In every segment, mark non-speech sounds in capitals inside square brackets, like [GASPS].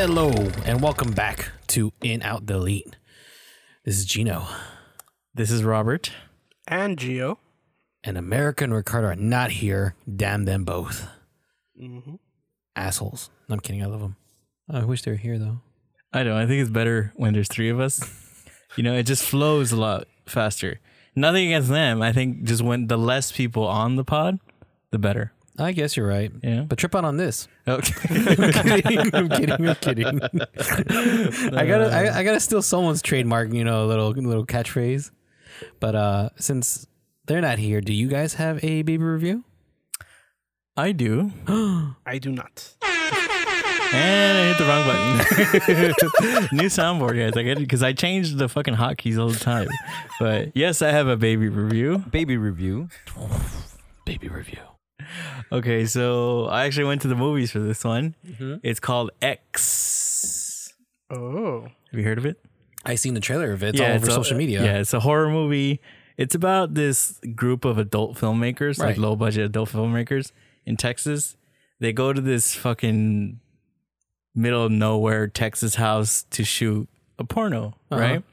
Hello and welcome back to In Out Delete. This is Gino This is Robert. and Geo. and America and Ricardo are not here. Damn them both. Mm-hmm. Assholes. No, I'm kidding. I love them. Oh, I wish they were here though. I know. I think it's better when there's three of us. [LAUGHS] You know, it just flows a lot faster. Nothing against them. I think just when the less people on the pod, the better. I guess you're right. Yeah. But trip out on this. Okay. [LAUGHS] I'm kidding. I'm kidding. I'm kidding. [LAUGHS] I gotta. I, I gotta steal someone's trademark. You know, a little little catchphrase. But uh since they're not here, do you guys have a baby review? I do. [GASPS] I do not. And I hit the wrong button. [LAUGHS] New soundboard, guys. I get it because I changed the fucking hotkeys all the time. But yes, I have a baby review. baby review. Baby review. Okay, so I actually went to the movies for this one. Mm-hmm. It's called X. Oh. Have you heard of it? I seen the trailer of it. It's all over a- social media. Yeah, it's a horror movie. It's about this group of adult filmmakers, Right. like low budget adult filmmakers in Texas. They go to this fucking middle of nowhere Texas house to shoot a porno, Uh-huh. right?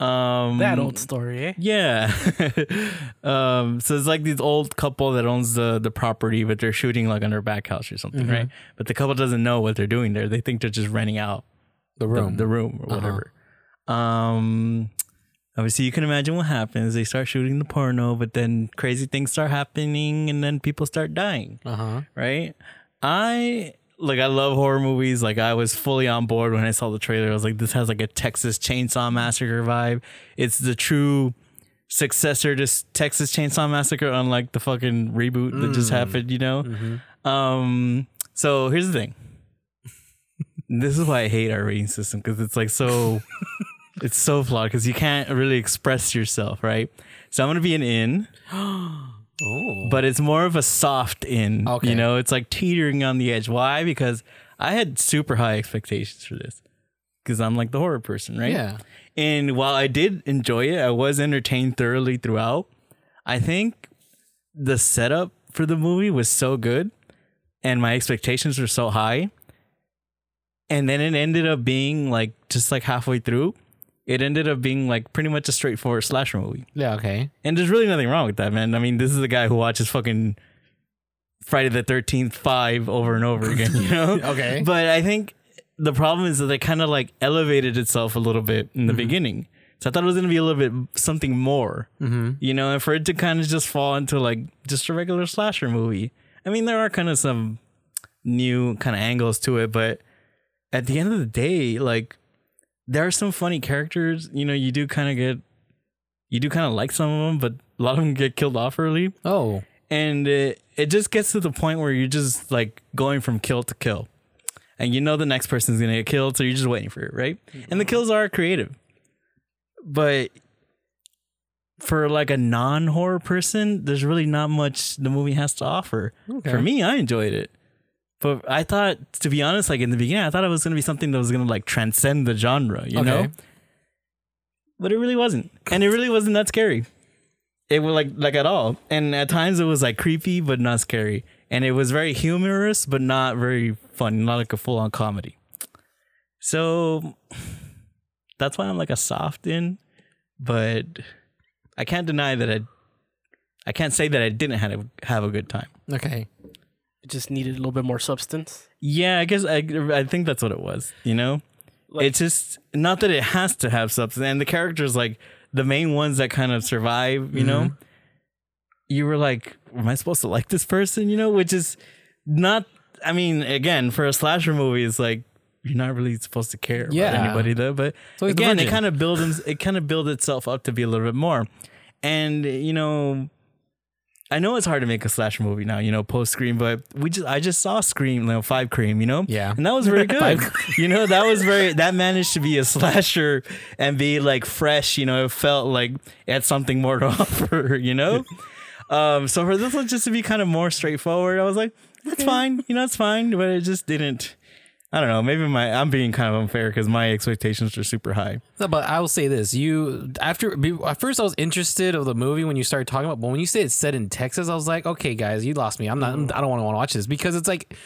Um That old story, eh? yeah. [LAUGHS] um, so it's like this old couple that owns the the property, but they're shooting like on their back house or something, Mm-hmm. right? But the couple doesn't know what they're doing there. They think they're just renting out The the, room. the room or whatever. Um, obviously, you can imagine what happens. They start shooting the porno, but then crazy things start happening, and then people start dying. uh huh. Right? I like I love horror movies. Like I was fully on board when I saw the trailer. I was like, this has like a Texas Chainsaw Massacre vibe. It's the true successor to Texas Chainsaw Massacre, unlike the fucking reboot that just happened. You know. Um. So here's the thing. this is why I hate our rating system because it's like so. [LAUGHS] it's so flawed because you can't really express yourself, right? So I'm gonna be an in [GASPS] [GASPS] Oh. but it's more of a soft in. Okay. You know, it's like teetering on the edge. Why? Because I had super high expectations for this. Because I'm like the horror person, right? Yeah. And while I did enjoy it, I was entertained thoroughly throughout. I think the setup for the movie was so good and my expectations were so high. And then it ended up being like just like halfway through, it ended up being like pretty much a straightforward slasher movie. Yeah. Okay. And there's really nothing wrong with that, man. I mean, this is the guy who watches fucking Friday the 13th 5 over and over again, you know? [LAUGHS] Okay. But I think the problem is that it kind of like elevated itself a little bit in the beginning. So I thought it was going to be a little bit something more, Mm-hmm. you know, and for it to kind of just fall into like just a regular slasher movie. I mean, there are kind of some new kind of angles to it, but at the end of the day, like there are some funny characters. You know, you do kind of get, you do kind of like some of them, but a lot of them get killed off early, Oh. and it it just gets to the point where you're just like going from kill to kill, and you know the next person's gonna get killed, so you're just waiting for it, right? And the mm-hmm. kills are creative, but for like a non horror person, there's really not much the movie has to offer. Okay. For me, I enjoyed it. But I thought, to be honest, like in the beginning, I thought it was going to be something that was going to like transcend the genre, you know? Okay. But it really wasn't. And it really wasn't that scary. It was like, like at all. And at times it was like creepy, but not scary. And it was very humorous, but not very fun, not like a full on comedy. So that's why I'm like a soft in, but I can't deny that I, I can't say that I didn't have a, have a good time. Okay. It just needed a little bit more substance. Yeah, I guess I I think that's what it was. You know, Like- it's just not that it has to have substance, and the characters like the main ones that kind of survive. You know, mm-hmm. you were like, am I supposed to like this person? You know, which is not. I mean, again, for a slasher movie, it's like you're not really supposed to care Yeah. about anybody though. But the again, it kind of builds it kind of builds itself up to be a little bit more, and you know. I know it's hard to make a slasher movie now, you know, post Scream, but we just I just saw Scream, you know, five Cream, you know, Yeah. and that was very [LAUGHS] good. [LAUGHS] you know, that was very that managed to be a slasher and be like fresh. You know, it felt like it had something more to [LAUGHS] offer. You know, um, so for this one just to be kind of more straightforward, I was like, that's fine. You know, it's fine, but it just didn't. I don't know. Maybe my I'm being kind of unfair because my expectations are super high. No, but I will say this: you after at first I was interested of the movie when you started talking about, but when you say it's set in Texas, I was like, okay, guys, you lost me. I'm not. I don't want to watch this because it's like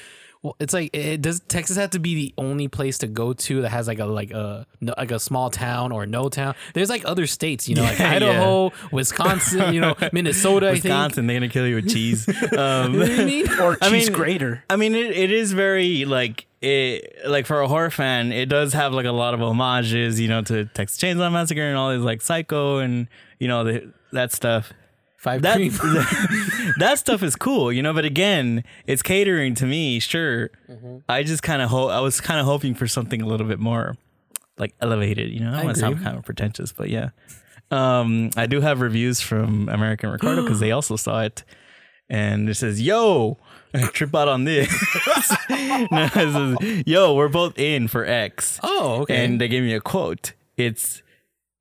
Well, it's like it does. Texas have to be the only place to go to that has like a like a no- like a small town or no town. There's like other states, you know, like [LAUGHS] Yeah, Idaho, Wisconsin, you know, [LAUGHS] Minnesota. I think. Wisconsin, they're gonna kill you with cheese. [LAUGHS] Um, You know what I mean? Or I cheese mean- grater. I mean, it, it is very like it like for a horror fan, it does have like a lot of homages, you know, to Texas Chainsaw Massacre and all these like Psycho and you know the, that stuff. Five That cream. [LAUGHS] that stuff is cool, you know. But again, it's catering to me. Sure, Mm-hmm. I just kind of hope I was kind of hoping for something a little bit more like elevated. You know, I, I want to sound kind of pretentious, but yeah. Um, I do have reviews from American Ricardo because they [GASPS] also saw it, and it says, "Yo, [LAUGHS] trip out on this." [LAUGHS] no, it says, "Yo, we're both in for X." oh, okay. And they gave me a quote. It's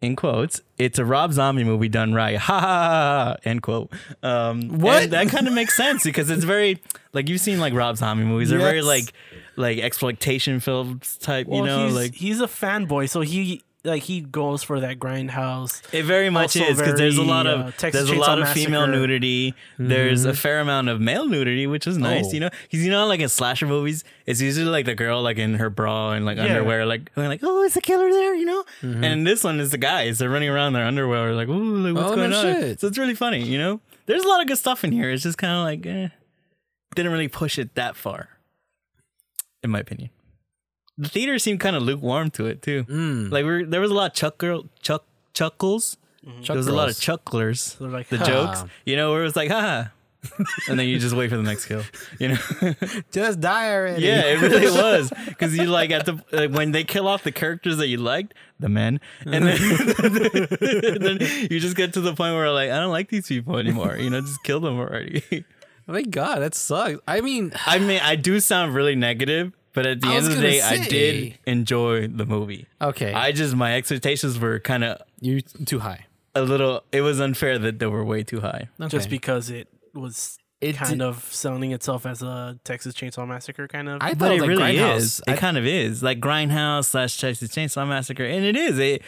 in quotes. It's a Rob Zombie movie done right. Ha ha ha. ha, End quote. Um, What? and that kind of makes sense because it's very like you've seen like Rob Zombie movies. They're very like like exploitation films type. you know, he's, like he's a fanboy, so he like he goes for that grindhouse. It very much Also is because there's a lot uh, of Texas there's a lot of female Massacre. nudity. There's a fair amount of male nudity, which is nice. Oh. You know, because you know, like in slasher movies, it's usually like the girl like in her bra and like underwear, like going like, oh, it's a killer there, you know. And this one is the guys. They're running around in their underwear, like, ooh, like, what's Oh, going no on? shit. So it's really funny, you know. There's a lot of good stuff in here. It's just kind of like, eh, didn't really push it that far, in my opinion. The theater seemed kind of lukewarm to it too. Mm. Like we there was a lot of chuck girl, chuck chuckles. Chuck there was a lot of chucklers. Like, the jokes, you know, where it was like, ha, [LAUGHS] and then you just wait for the next kill. You know, [LAUGHS] Just die already. yeah, it really [LAUGHS] was because you like at the like, when they kill off the characters that you liked, the men, and then, then you just get to the point where like I don't like these people anymore. You know, just kill them already. Oh my god, that sucks. I mean, [SIGHS] I mean, I do sound really negative, but at the I end of the gonna day, I did enjoy the movie. okay, I just my expectations were kind of you too high. a little. It was unfair that they were way too high. Okay. just because it was It kind did- of selling itself as a Texas Chainsaw Massacre kind of. I thought But it it was like really Grindhouse. is. It I- kind of is like Grindhouse slash Texas Chainsaw Massacre, and it is. It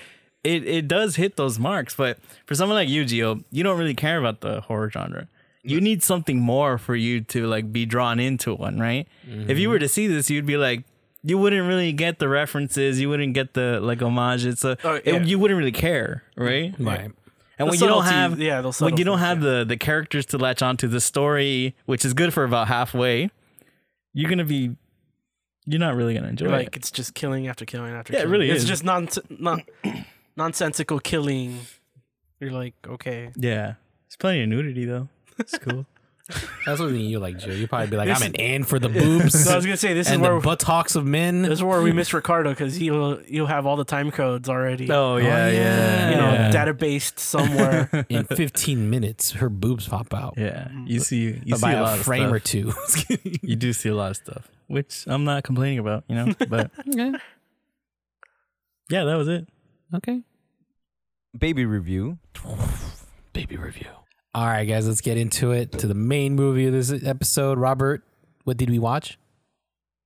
it it does hit those marks. But for someone like you, Gio, you don't really care about the horror genre. You need something more for you to like be drawn into one, right? If you mm-hmm. were to see this, you'd be like, you wouldn't really get the references. You wouldn't get the like homages. So Oh, it- yeah. you wouldn't really care, right? right. And The when you don't have yeah, those when you subtle don't have things, the the characters to latch onto the story, which is good for about halfway, you're gonna be you're not really gonna enjoy like it. it's just killing after killing after Yeah, it killing. really it's is. just non, non nonsensical killing. You're like, okay. Yeah, there's plenty of nudity though. It's cool. [LAUGHS] That's what you like, Joe. You probably be like, I'm an in for the [LAUGHS] boobs So I was gonna say this is and where the buttocks of men. this is where we miss [LAUGHS] Ricardo because he'll you'll have all the time codes already. oh, oh yeah, yeah. you know, yeah. databased somewhere. In 15 minutes, her boobs pop out. yeah. You mm. see, you see by a a, lot of frame stuff. or two. You do see a lot of stuff, which I'm not complaining about, you know. But okay. yeah, that was it. Okay. Baby review. Baby review. All right, guys, let's get into it. To the main movie of this episode. Robert, what did we watch?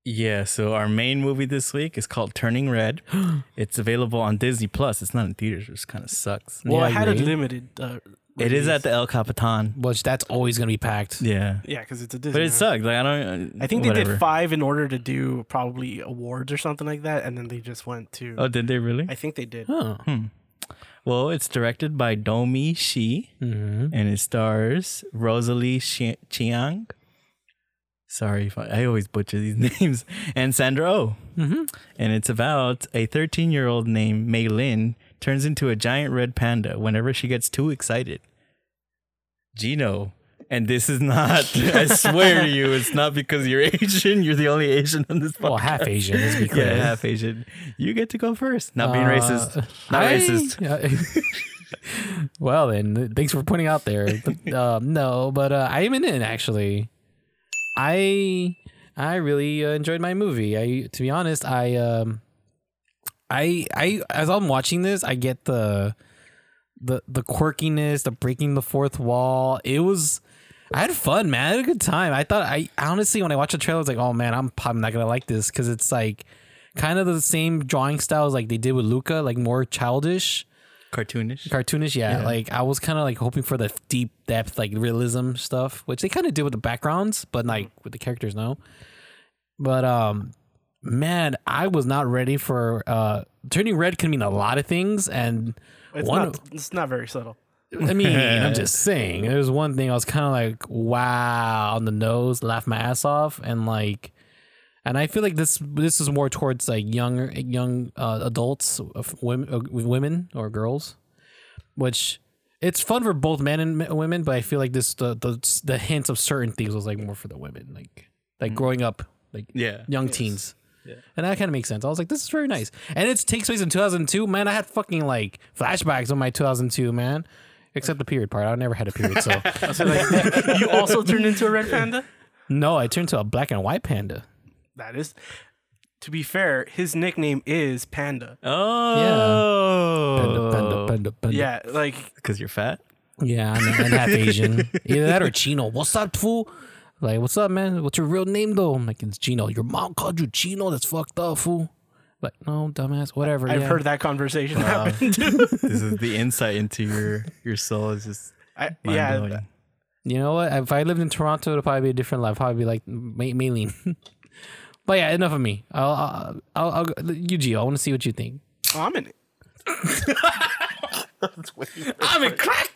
Yeah, so our main movie this week is called Turning Red. [GASPS] it's available on Disney Plus. It's not in theaters, which kind of sucks. well, Yeah, I had a limited. Uh, It is at the El Capitan. Which that's always going to be packed. Yeah. yeah, because it's a Disney. But it one. sucked. Like I don't. I think they did five in order to do probably awards or something like that, and then they just went to. Oh, did they really? I think they did. Oh. Well, it's directed by Domee Shi, Mm-hmm. and it stars Rosalie Chi- Chiang. Sorry I, I always butcher these [LAUGHS] names. And Sandra Oh. Mm-hmm. And it's about a 13 year old named Mei Lin turns into a giant red panda whenever she gets too excited. Gino. And this is not, I swear to you, it's not because you're [LAUGHS] Asian. You're the only Asian on this podcast. Well, half Asian, let's be clear. Yeah, half Asian. You get to go first. Not being Uh, racist. Not I- racist. [LAUGHS] well, then, thanks for pointing out there. [LAUGHS] But, um, no, but uh, I am in it actually. I I really uh, enjoyed my movie. I to be honest, I um I I as I'm watching this, I get the the the quirkiness, the breaking the fourth wall. It was I had fun, man. I had a good time. I thought I honestly when I watched the trailer, I was like, oh man, I'm probably not gonna like this because it's like kind of the same drawing styles like they did with Luca, like more childish Cartoonish. cartoonish yeah, Yeah. like i was kind of like hoping for the deep depth like realism stuff which they kind of did with the backgrounds but like with the characters no But um, man, I was not ready for uh turning red can mean a lot of things, and It's one. not. It's not very subtle. I mean, I'm [LAUGHS] just saying. There's one thing I was kind of like, wow, on the nose, laugh my ass off, and like, and I feel like this this is more towards like younger young uh, adults, of women, uh, women or girls, which it's fun for both men and women. But I feel like this the the the hints of certain things was like more for the women, like like growing up, like Yeah. young teens. Yeah. And that kind of makes sense. I was like, this is very nice. And it takes place in 2002. Man, I had fucking like flashbacks on my 2002, man. Except the period part. I never had a period. So, [LAUGHS] So like, you also turned into a red panda. no, I turned to a black and white panda. That is, to be fair, his nickname is Panda. Oh. yeah. Panda, panda, panda, panda. Yeah, like Because you're fat? Yeah, I'm half Asian. [LAUGHS] Either that or Chino. What's up, fool? Like, what's up, man? What's your real name, though? I'm like, it's Chino. Your mom called you Chino? That's fucked up, fool. Like, no, dumbass. Whatever. I've yeah. heard that conversation happen. [LAUGHS] this is the insight into your your soul is just I, yeah, blowing. You know what? If I lived in Toronto, it'd probably be a different life. Probably be like May- Maylene. [LAUGHS] but yeah, enough of me. I'll, I'll, I'll, I'll you, Gio. I want to see what you think. Oh, I'm in it. [LAUGHS] I'm in crack.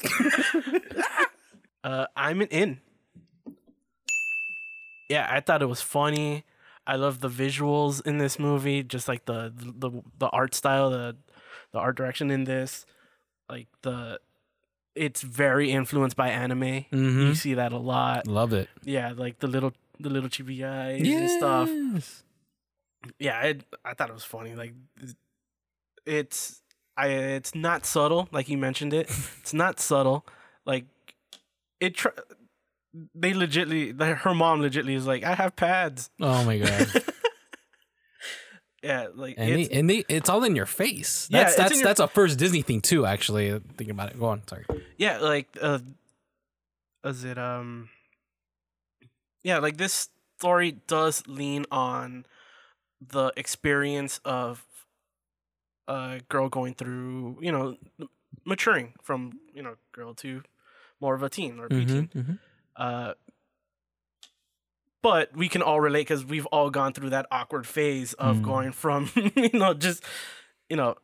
Uh, I'm an in. Yeah, I thought it was funny. I love the visuals in this movie, just like the the the art style, the the art direction in this, like the. It's very influenced by anime. You Mhm. see that a lot. Love it. Yeah, like the little the little chibi eyes and stuff. Yeah, I I thought it was funny. Like it's I it's not subtle like you mentioned it. [LAUGHS] it's not subtle. Like it tr- they legitly like, her mom legitly is like I have pads. Oh my god. [LAUGHS] Yeah, like And it's, they, and they, it's all in your face. Yeah, That's in that's your- that's a first Disney thing too. Actually, thinking about it. Go on. Sorry. yeah, like uh is it um yeah, like this story does lean on the experience of a girl going through, you know, maturing from, you know, girl to more of a teen or preteen. Mhm, mhm. Uh, but we can all relate because we've all gone through that awkward phase of Mm. going from, [LAUGHS] you know, just, you know,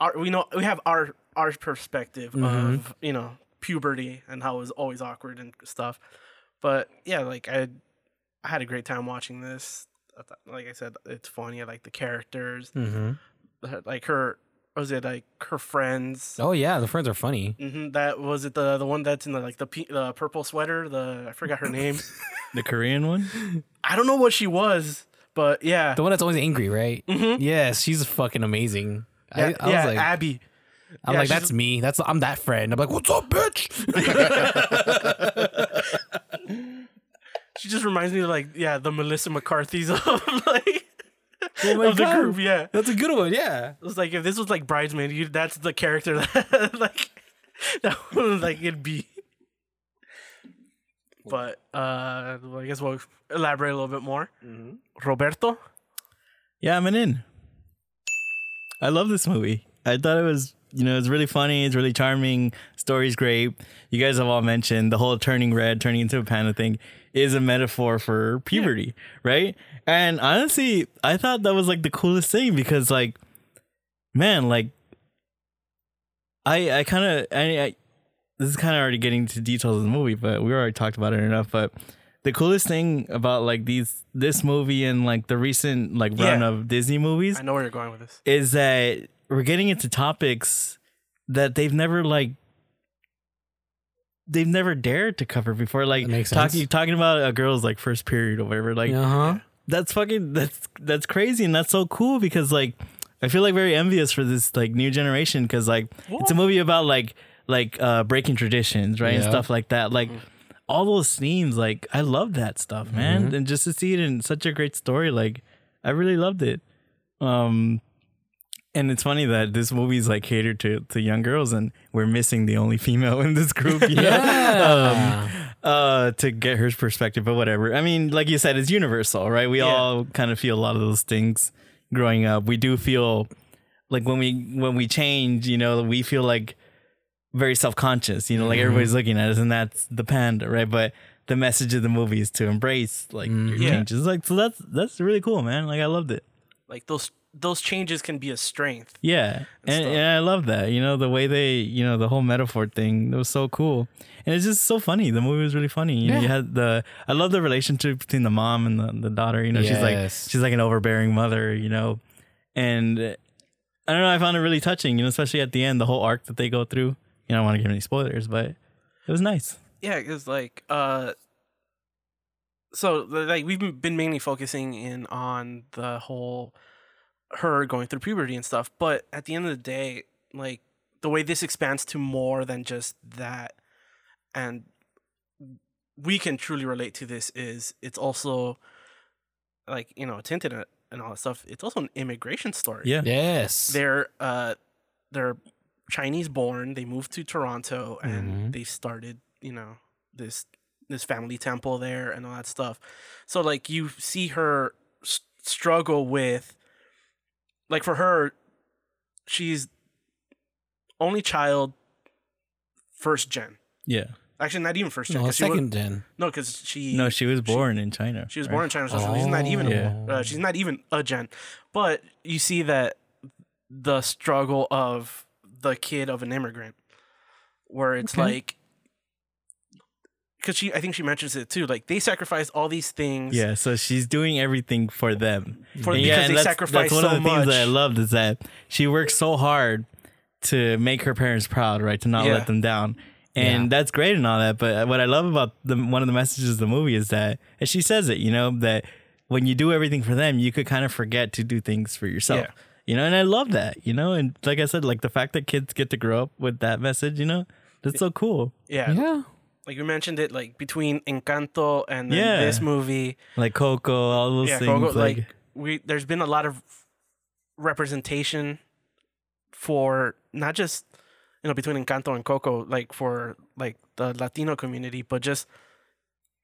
our, we know we have our our perspective Mhm. of you know puberty and how it was always awkward and stuff. But yeah, like I, I had a great time watching this. Like I said, it's funny. I like the characters, Mhm. like her. Was it like her friends? Oh yeah, the friends are funny. hmm That was it. The the one that's in the like the pe- the purple sweater. The I forgot her name. [LAUGHS] the Korean one. I don't know what she was, but yeah, The one that's always angry, right? Mhm. Yes, she's fucking amazing. yeah, I, I yeah, was like, Abby. I'm yeah, like, that's me. That's I'm that friend. I'm like, what's up, bitch? [LAUGHS] She just reminds me of like yeah, the Melissa McCarthy's of [LAUGHS] like Oh [LAUGHS] my of the group. Yeah, That's a good one. Yeah. it was like if this was like bridesmaid, you that's the character [LAUGHS] that like that would like it'd be. But uh, well, I guess we'll elaborate a little bit more. Roberto, Yeah, I'm an in. I love this movie. I thought it was, you know, it's really funny. It's really charming. Story's great. You guys have all mentioned the whole turning red, turning into a panda thing is a metaphor for puberty, right? And honestly, I thought that was like the coolest thing because, like, man, like, I I kind of I, I this is kind of already getting to details of the movie, but we already talked about it enough. But the coolest thing about like these this movie and like the recent like run Yeah. of Disney movies I know where you're going with this. is that we're getting into topics that they've never like they've never dared to cover before like makes talking sense. talking about a girl's like first period or whatever like Uh huh. that's fucking that's that's crazy and that's so cool because like I feel like very envious for this like new generation because like it's a movie about like like uh breaking traditions right and stuff like that like all those themes like I love that stuff man Mm-hmm. and just to see it in such a great story like I really loved it um and it's funny that this movie's like catered to to young girls and we're missing the only female in this group [LAUGHS] you know? Yeah. Um, uh to get her perspective but whatever i mean like you said it's universal right we Yeah. all kind of feel a lot of those things growing up we do feel like when we when we change you know we feel like very self conscious. You know, like everybody's mm-hmm. looking at us, and that's the panda, right? But the message of the movie is to embrace like your Yeah. changes. Like so that's that's really cool, man. Like I loved it. Like those those changes can be a strength. Yeah, and, stuff. and I love that. You know the way they, you know, the whole metaphor thing. That was so cool, and it's just so funny. The movie was really funny. You know, you had the. I love the relationship between the mom and the, the daughter. You know, she's like she's like an overbearing mother. You know, and uh, I don't know. I found it really touching. You know, especially at the end, the whole arc that they go through. You know, I don't want to give any spoilers, but it was nice. Yeah, because like uh, so like we've been- been mainly focusing in on the whole her going through puberty and stuff, but at the end of the day, like the way this expands to more than just that, and we can truly relate to this is it's also like you know tinted and- and all that stuff. It's also an immigration story. Yeah, Yes. they're uh they're Chinese born. They moved to Toronto and Mhm. they started, you know, this this family temple there and all that stuff. So like you see her struggle with like for her she's only child first gen. yeah. Actually not even first gen no, 'cause she wa- second gen. no cuz she No, she was born in China. she was right? born in China, so she's not even Yeah. uh, she's not even a gen. But you see that the struggle of the kid of an immigrant, where it's Okay. like, because she, I think she mentions it too. Like they sacrifice all these things. Yeah, so she's doing everything for them. For, And because and they that's, sacrifice that's one so of the much. things that I loved is that she works so hard to make her parents proud, right? To not Yeah. let them down. And Yeah. that's great and all that. But what I love about the one of the messages of the movie is that, and she says it, you know, that when you do everything for them, you could kind of forget to do things for yourself. Yeah. You know, and I love that, you know, and like I said, like the fact that kids get to grow up with that message, you know, that's so cool. yeah, Yeah. Like we mentioned it, like between Encanto and Yeah. this movie. Like Coco, all those yeah, things. Coco, like, like we, there's been a lot of representation for not just you know between Encanto and Coco, like for like the Latino community, but just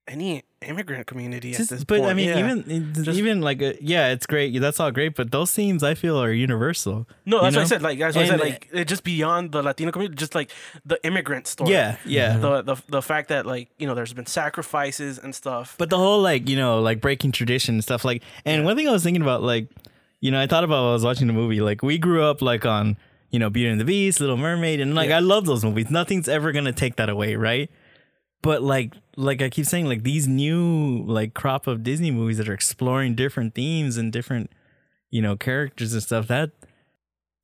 any immigrant community at Just- this but point. I mean, yeah. even Just- even like uh, yeah, it's great. That's all great. But those themes I feel are universal. no, that's you what I said. Like that's what I said. Like it just beyond the Latino community, just like the immigrant story. Yeah, yeah. The the the fact that like you know there's been sacrifices and stuff. But the whole like you know like breaking tradition and stuff like. And one thing I was thinking about like, you know, I thought about while I was watching the movie. Like we grew up like on you know Beauty and the Beast, Little Mermaid, and like Yeah. I love those movies. Nothing's ever gonna take that away, right? But like like I keep saying, like these new like crop of Disney movies that are exploring different themes and different you know characters and stuff. That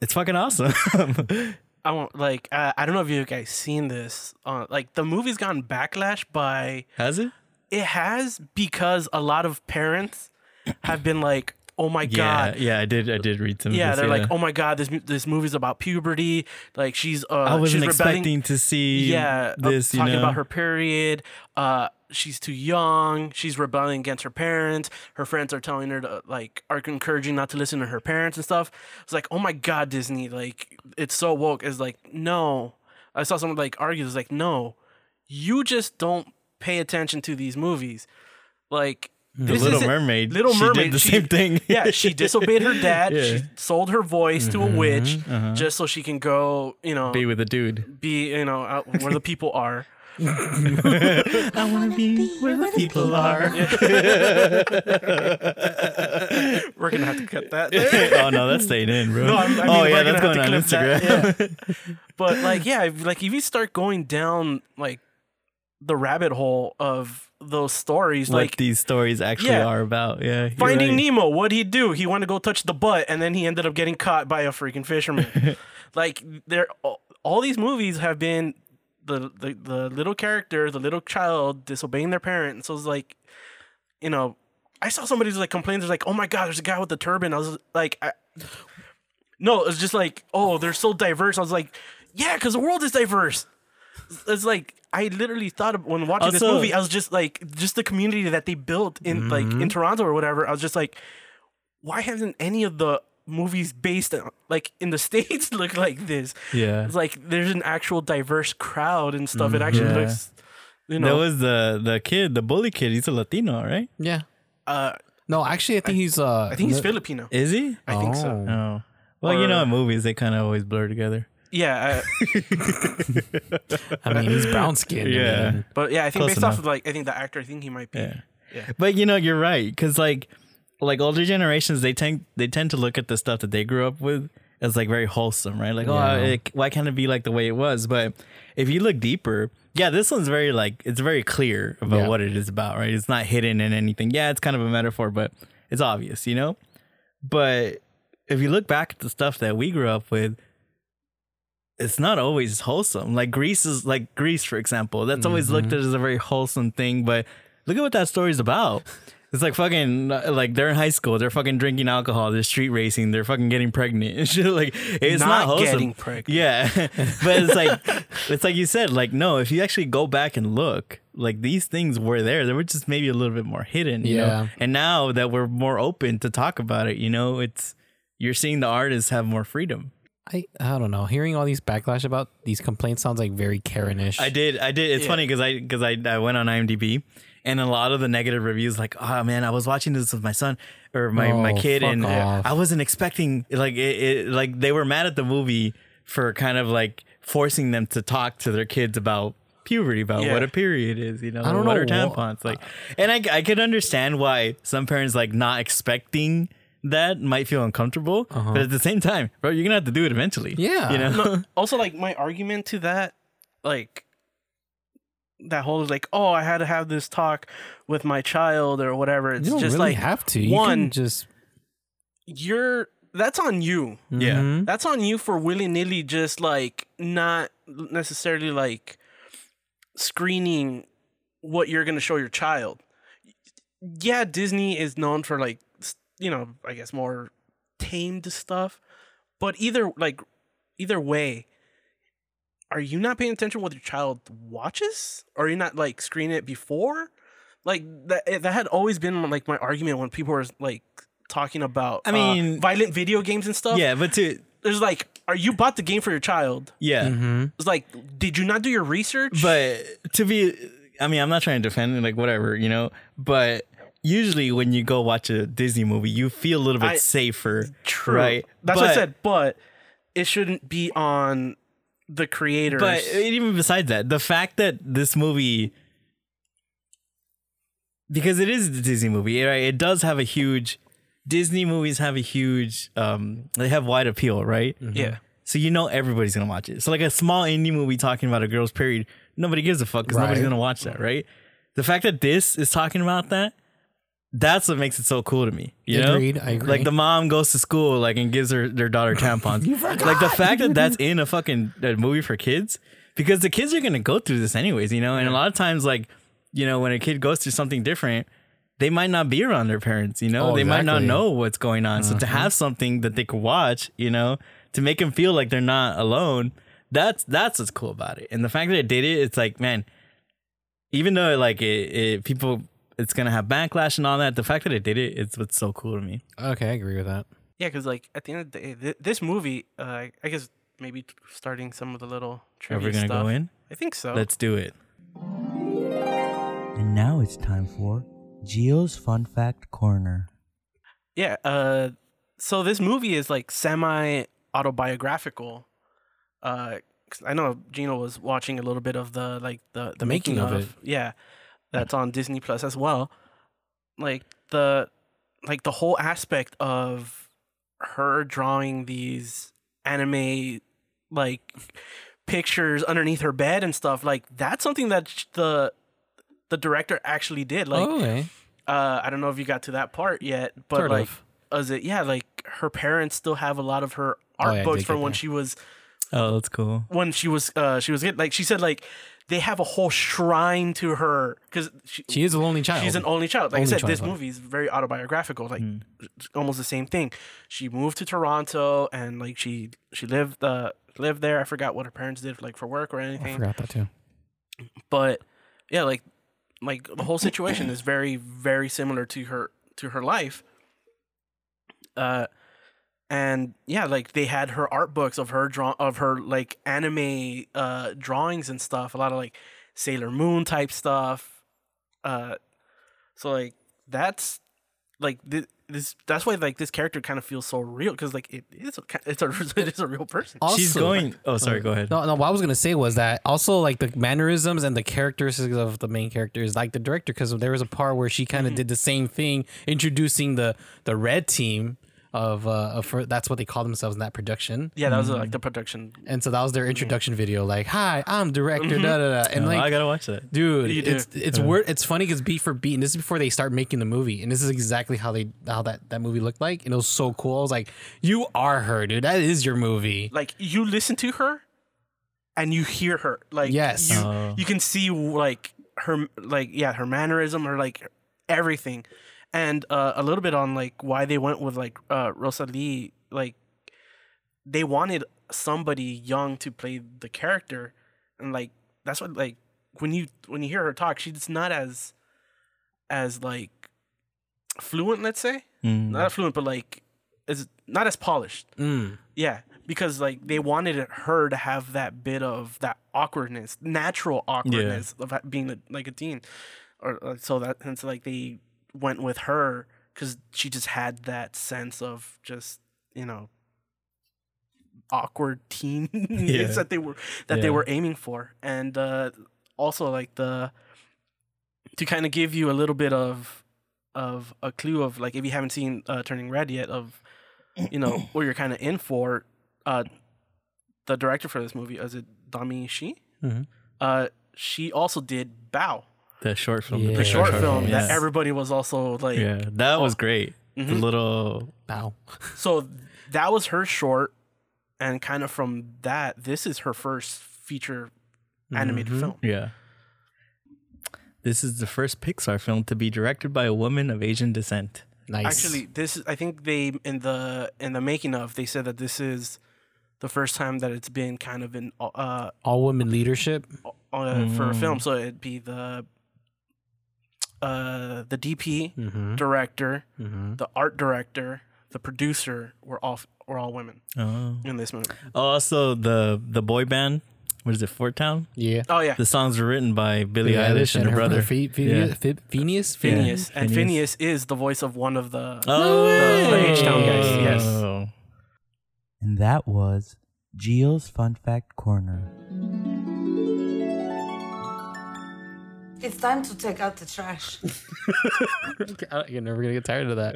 it's fucking awesome. [LAUGHS] I won't like uh, I don't know if you guys seen this. Uh, like the movie's gotten backlash by Has it? it has because a lot of parents have been like, "Oh my Yeah, god." yeah, I did. I did read some. of Yeah, this, they're like, "Oh my god, this this movie's about puberty. Like she's uh I wasn't she's rebelling- expecting to see yeah, uh, this. You talking know, about her period. Uh she's too young. She's rebelling against her parents. Her friends are telling her to like are encouraging not to listen to her parents and stuff. It's like, "Oh my god, Disney, like it's so woke." It's like, "No." I saw someone like argue it's like, "No. You just don't pay attention to these movies." Like the this Little isn't- Mermaid. Little she Mermaid, did the she- same thing. [LAUGHS] yeah, she [LAUGHS] disobeyed her dad. Yeah. She sold her voice to a witch uh-huh. just so she can go, you know, be with a dude. be you know out where the people are. [LAUGHS] I want to be where the people are. We're gonna have to cut that. oh no, that's staying in, bro. No, I'm- I mean, oh yeah, that's going on Instagram. that, but like, yeah, like if you start going down like the rabbit hole of those stories, what like these stories actually Yeah. are about. Yeah, Finding right. Nemo, what'd he do? He wanted to go touch the butt, and then he ended up getting caught by a freaking fisherman. [LAUGHS] like there, all, these movies have been the, the the little character, the little child disobeying their parent. So it's like, you know, I saw somebody who's like complaining. There's like, oh my god, there's a guy with the turban. I was like, I, no, it's just like, oh, they're so diverse. I was like, yeah, because the world is diverse. It's like I literally thought of when watching this movie, I was just like, just the community that they built in like in Toronto or whatever. I was just like, why hasn't any of the movies based on, like in the [LAUGHS] states look like this? Yeah, It's like there's an actual diverse crowd and stuff. It actually Yeah. looks, you that know, was the the kid, the bully kid. He's a Latino, right? Yeah. uh, No, actually, I think he's. Uh, I think he's Filipino. Is he? I think so. Oh, well, you know, in movies they kind of always blur together. Yeah, uh, [LAUGHS] I mean, he's brown skinned. Yeah. I mean, but yeah, I think Close based off of like I think the actor, I think he might be. Yeah. Yeah. But you know, you're right because like like older generations, they tend they tend to look at the stuff that they grew up with as like very wholesome, right? Like, Yeah. oh, it, why can't it be like the way it was? But if you look deeper, yeah, this one's very like it's very clear about Yeah. what it is about, right? It's not hidden in anything. Yeah, it's kind of a metaphor, but it's obvious, you know. But if you look back at the stuff that we grew up with, it's not always wholesome. Like Grease is like Grease, for example. That's always looked mm-hmm. at as a very wholesome thing, but look at what that story's about. It's like fucking uh, like they're in high school, they're fucking drinking alcohol, they're street racing, they're fucking getting pregnant and [LAUGHS] shit. Like it's not, Not wholesome. Yeah, [LAUGHS] but it's like [LAUGHS] it's like you said. Like no, if you actually go back and look, like these things were there. They were just maybe a little bit more hidden. You Yeah. know? And now that we're more open to talk about it, you know, it's you're seeing the artists have more freedom. I I don't know. Hearing all these backlash about these complaints sounds like very Karenish. I did. I did. It's Yeah. funny because I because I, I went on IMDb and a lot of the negative reviews like, oh man, I was watching this with my son or my, my Oh, kid and off. I wasn't expecting like it, it like they were mad at the movie for kind of like forcing them to talk to their kids about puberty about Yeah. what a period is you know I don't what know are wha- tampons like and I, I could understand why some parents like not expecting that might feel uncomfortable but at the same time bro you're gonna have to do it eventually Uh-huh. Yeah. you know No, [LAUGHS] also like my argument to that, like that whole like, oh, I had to have this talk with my child or whatever. It's you don't just really like have to. You one, can just you're that's on you. Yeah. Mhm. That's on you for willy nilly just like not necessarily like screening what you're gonna show your child. Yeah, Disney is known for like s- you know, I guess more tamed stuff. But either like either way, are you not paying attention what your child watches? Or are you not like screening it before? Like that that had always been like my argument when people were like talking about I uh, mean- violent video games and stuff. yeah but to There's like, are you bought the game for your child? yeah Mhm. It's like, did you not do your research? But to be, I mean, I'm not trying to defend it, like whatever, you know. But usually when you go watch a Disney movie, you feel a little bit I- safer, True. right? That's what I said. But it shouldn't be on the creators. But even besides that, the fact that this movie, because it is a Disney movie, right? It does have a huge. Disney movies have a huge. um They have wide appeal, right? yeah, So you know everybody's gonna watch it. So like a small indie movie talking about a girl's period, nobody gives a fuck because nobody's gonna watch that, right? The fact that this is talking about that, that's what makes it so cool to me. You Agreed, know, I agree. Like the mom goes to school, like and gives her their daughter [LAUGHS] tampons. like the fact that that's [LAUGHS] in a fucking uh, movie for kids, because the kids are gonna go through this anyways, you know. And a lot of times, like you know, when a kid goes through something different. They might not be around their parents, you know. Oh, they might not know what's going on. So to have something that they could watch, you know, to make them feel like they're not alone, that's that's what's cool about it. And the fact that it did it, it's like, man, even though like it, it people it's gonna have backlash and all that, the fact that it did it, it's what's so cool to me. Okay, I agree with that. yeah. Because like at the end of the day, th- this movie, uh, I guess maybe t- starting some of the little Are trivia we gonna stuff. go in? I think so. Let's do it. And now it's time for Geo's Fun Fact Corner. yeah. Uh, so this movie is like semi autobiographical. Uh, 'cause I know Gino was watching a little bit of the like the the making, Making of of, it. Yeah, that's on Disney Plus as well. Like the like the whole aspect of her drawing these anime like pictures underneath her bed and stuff like that's something that sh- the the director actually did like oh, okay. uh i don't know if you got to that part yet but Sort like of. is it yeah like her parents still have a lot of her art Oh, yeah, I books did from when that. she was Oh, that's cool. when she was uh she was get like she said like they have a whole shrine to her because she, She is a lonely child. she's an only child like Only i said child, this sorry. movie is very autobiographical like it's almost the same thing she moved to toronto and like she she lived uh lived there i forgot what her parents did like for work or anything. I forgot that too. but yeah like like the whole situation is very very similar to her to her life uh and yeah like they had her art books of her draw of her like anime uh drawings and stuff a lot of like sailor moon type stuff uh so like that's like th- this that's why like this character kind of feels so real because like it is a, it's a [LAUGHS] it is a real person. She's going. Oh, sorry. Go ahead. No, no. What I was gonna say was that also like the mannerisms and the characteristics of the main characters, like the director, because there was a part where she kind of did the same thing, introducing the the red team of uh of her, that's what they call themselves in that production, Yeah, that was uh, like the production. and so that was their introduction video, like, "Hi, I'm director," da da da, and Oh, like. I gotta watch that. Dude, You do. it's it's word it's funny because beat for beat, and this is before they start making the movie, and this is exactly how they how that that movie looked like, and it was so cool. I was like, "You are her, dude. That is your movie." Like you listen to her, and you hear her. Like Yes. you Oh. you can see like her like yeah her mannerism or like everything, and uh, a little bit on like why they went with like uh, Rosalie. Like they wanted somebody young to play the character, and like that's what like when you when you hear her talk, she's not as as like fluent. Let's say Mm. not fluent, but like is not as polished. Mm. Yeah, because like they wanted her to have that bit of that awkwardness, natural awkwardness of being a, like a teen, or uh, so that and so like they went with her because she just had that sense of just you know awkward teen [LAUGHS] Yeah. that they were that Yeah. they were aiming for, and uh, also like the to kind of give you a little bit of of a clue of like if you haven't seen uh, Turning Red yet of you know [CLEARS THROAT] what you're kind of in for. Uh, the director for this movie is it Domee Shi? Mhm. Uh, she also did Bao, The short film. Yeah. the short film yeah. that everybody was also like. Yeah, that was great. The Mhm. little. Bao. So that was her short, and kind of from that, this is her first feature animated Mhm. film. Yeah. This is the first Pixar film to be directed by a woman of Asian descent. Nice. Actually, this is I think they in the in the making of they said that this is the first time that it's been kind of an uh, all women leadership. uh for a film. Mm. So it'd be the uh the DP, Mm-hmm. director, Mm-hmm. the art director, the producer were all were all women Oh. in this movie. Also, the the boy band. What is it? 4*Town. Yeah. Oh yeah, The songs were written by Billie Eilish and her brother. Phi- Phi- Yeah. Phi- Finneas. Finneas, and Finneas. Finneas is the voice of one of the. Oh, The- the H-Town guys, yes. Oh. And that was Geo's Fun Fact Corner. It's time to take out the trash. [LAUGHS] You're never gonna get tired of that.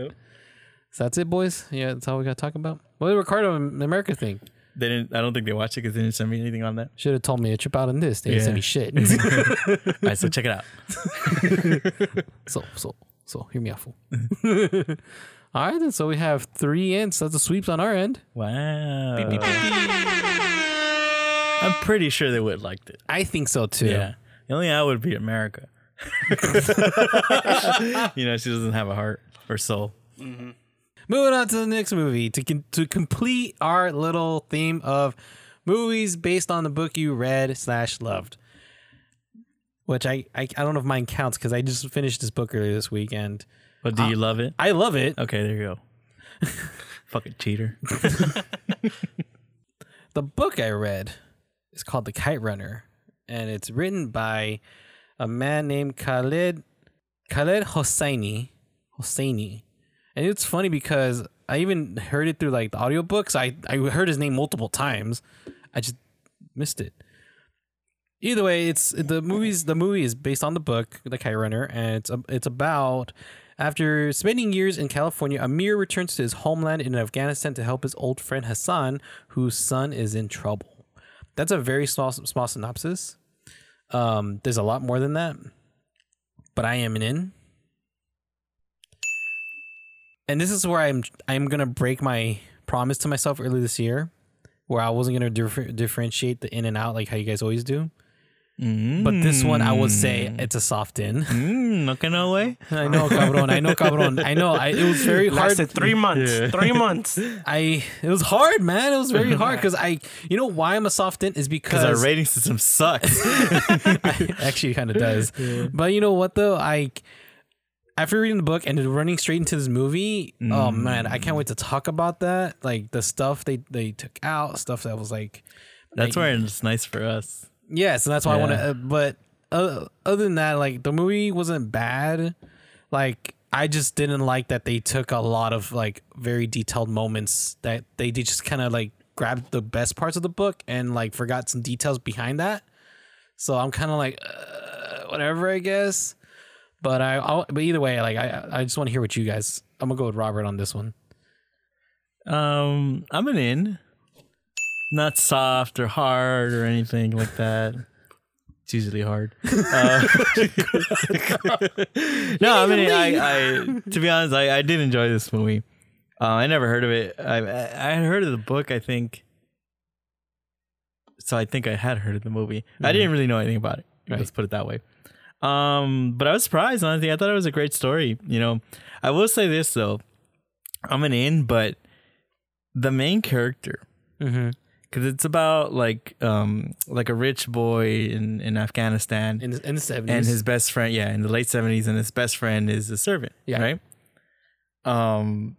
So that's it, boys. Yeah, that's all we got to talk about. What did Ricardo and America think? They didn't. I don't think they watched it because they didn't send me anything on that. Should have told me to trip out on this. They didn't send me shit. [LAUGHS] All [LAUGHS] right, so check it out. so, so, so, hear me out, fool. all right, then. So we have three ends. That's the sweeps on our end. Wow. I'm pretty sure they would have liked it. I think so too. Yeah. The only I would be America. [LAUGHS] you know, she doesn't have a heart or soul. Mm-hmm. Moving on to the next movie to con- to complete our little theme of movies based on the book you read slash loved. Which I, I I don't know if mine counts because I just finished this book earlier this weekend. But do you love it? I love it. Okay, there you go. [LAUGHS] Fucking cheater. [LAUGHS] The book I read is called The Kite Runner, and it's written by a man named Khaled Khaled Hosseini. Hosseini. And it's funny because I even heard it through like the audiobooks. I, I heard his name multiple times. I just missed it. Either way, it's the movies. The movie is based on the book, The Kite Runner, and it's it's about after spending years in California, Amir returns to his homeland in Afghanistan to help his old friend Hassan, whose son is in trouble. That's a very small small synopsis. Um, there's a lot more than that, but I am an in. And this is where I'm I'm gonna break my promise to myself early this year, where I wasn't gonna differ- differentiate the in and out like how you guys always do. But this one, I would say it's a soft in. Mm, no que no way. [LAUGHS] I know, cabron. I know, cabron. I know. I, it was very hard. Lasted three months. Three months. [LAUGHS] I it was hard, man. It was very hard [LAUGHS] because I, you know, why I'm a soft in is because Because our rating system sucks. actually kind of does. But you know what though? I after reading the book and running straight into this movie, oh man, I can't wait to talk about that. Like the stuff they they took out, stuff that was like That's where it's nice for us. Yes, and that's why I want to. Uh, but uh, other than that, like the movie wasn't bad. Like I just didn't like that they took a lot of like very detailed moments that they did just kind of like grabbed the best parts of the book and like forgot some details behind that. So I'm kind of like, uh, whatever, I guess. But I, I'll, but either way, like I, I just want to hear what you guys. I'm gonna go with Robert on this one. Um, I'm an in. Not soft or hard or anything like that. It's usually hard. [LAUGHS] Uh, [LAUGHS] no, I mean, I, I, to be honest, I, I did enjoy this movie. Uh, I never heard of it. I, I had heard of the book. I think. So I think I had heard of the movie. I didn't really know anything about it. Let's put it that way. Um, but I was surprised. Honestly, I thought it was a great story. You know, I will say this though. I'm an in, but the main character Mm-hmm. Because it's about like um like a rich boy in in Afghanistan In the, in the 70s. and his best friend yeah in the late 70s and his best friend is a servant Yeah. right um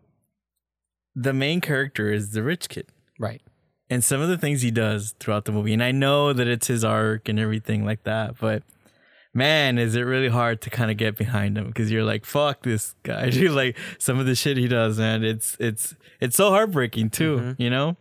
the main character is the rich kid right. and some of the things he does throughout the movie and I know that it's his arc and everything like that but man is it really hard to kind of get behind him because you're like fuck this guy [LAUGHS] dude like some of the shit he does man it's it's it's so heartbreaking too you know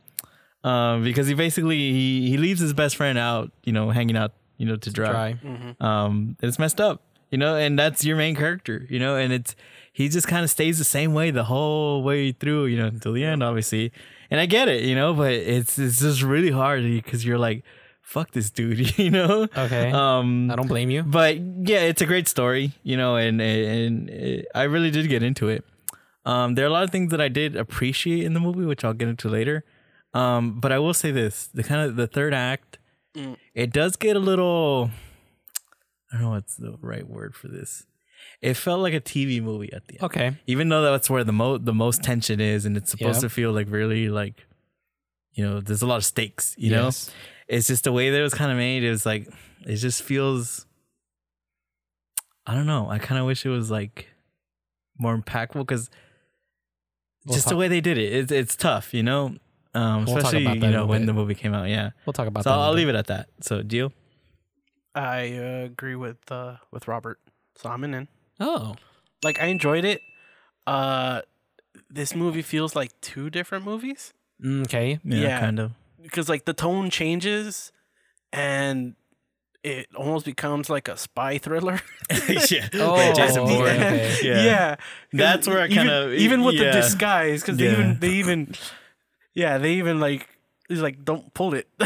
um because he basically he, he leaves his best friend out you know hanging out you know to dry, Try. um and it's messed up you know and that's your main character you know and it's he just kind of stays the same way the whole way through you know until the end obviously and i get it you know but it's it's just really hard because you're like fuck this dude [LAUGHS] you know Okay. um I don't blame you. but yeah, it's a great story, you know, and and it, I really did get into it. Um, there are a lot of things that I did appreciate in the movie, which I'll get into later. Um, but I will say this: the kind of the third act, Mm. it does get a little. I don't know what's the right word for this. It felt like a TV movie at the end, Okay. even though that's where the most the most tension is, and it's supposed Yeah. to feel like really like, you know, there's a lot of stakes. You know, it's just the way that it was kind of made. It was like it just feels. I don't know. I kind of wish it was like more impactful because just the way they did it, it's it's tough, you know. Um, We'll talk especially about that you know when bit. the movie came out. Yeah, We'll talk about so that. I'll, I'll leave it at that. So, Gio, I uh, agree with uh, with Robert. So I'm an in. Oh. Like I enjoyed it. Uh, this movie feels like two different movies Mm, Okay. yeah, Yeah. kind of. because like the tone changes, and it almost becomes like a spy thriller. [LAUGHS] [LAUGHS] yeah, Oh, yeah, Jason okay. Bourne. okay. Yeah. 'Cause That's where I even- kinda- even with yeah. the disguise because they even they even yeah they even like he's like don't pull it. [LAUGHS]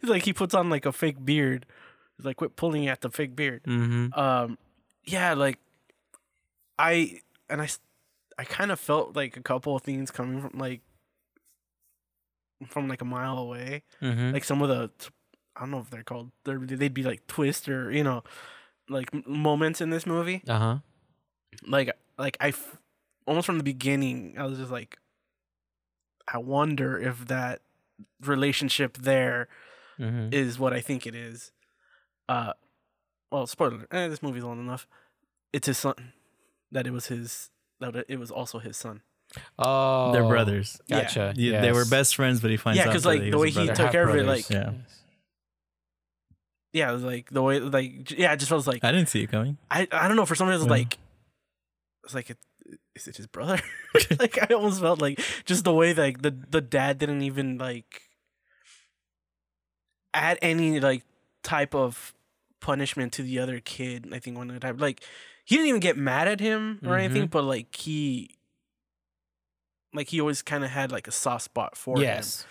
He's like he puts on like a fake beard. He's like quit pulling at the fake beard. Mm-hmm. Um, yeah, like I and I, I kind of felt like a couple of things coming from like from like a mile away. Mm-hmm. Like some of the I don't know if they're called they're, they'd be like twist or you know like moments in this movie uh huh. like like I f- almost from the beginning I was just like I wonder if that relationship there Mm-hmm. is what I think it is. Uh well, spoiler. Eh, this movie's long enough. It's his son. That it was his that it was also his son. Oh, They're brothers. Gotcha. Yeah, They were best friends, but he finds out Yeah, out 'cause, that like, he the way he took care of it, like- Yeah. Yeah, it was like the way like yeah, it just feels like I didn't see it coming. I I don't know for some reason Yeah. like it's like it, is it his brother? [LAUGHS] [LAUGHS] like I almost felt like just the way like the the dad didn't even like add any like type of punishment to the other kid. I think one of the time like he didn't even get mad at him or anything, but like he like he always kind of had like a soft spot for him Yes.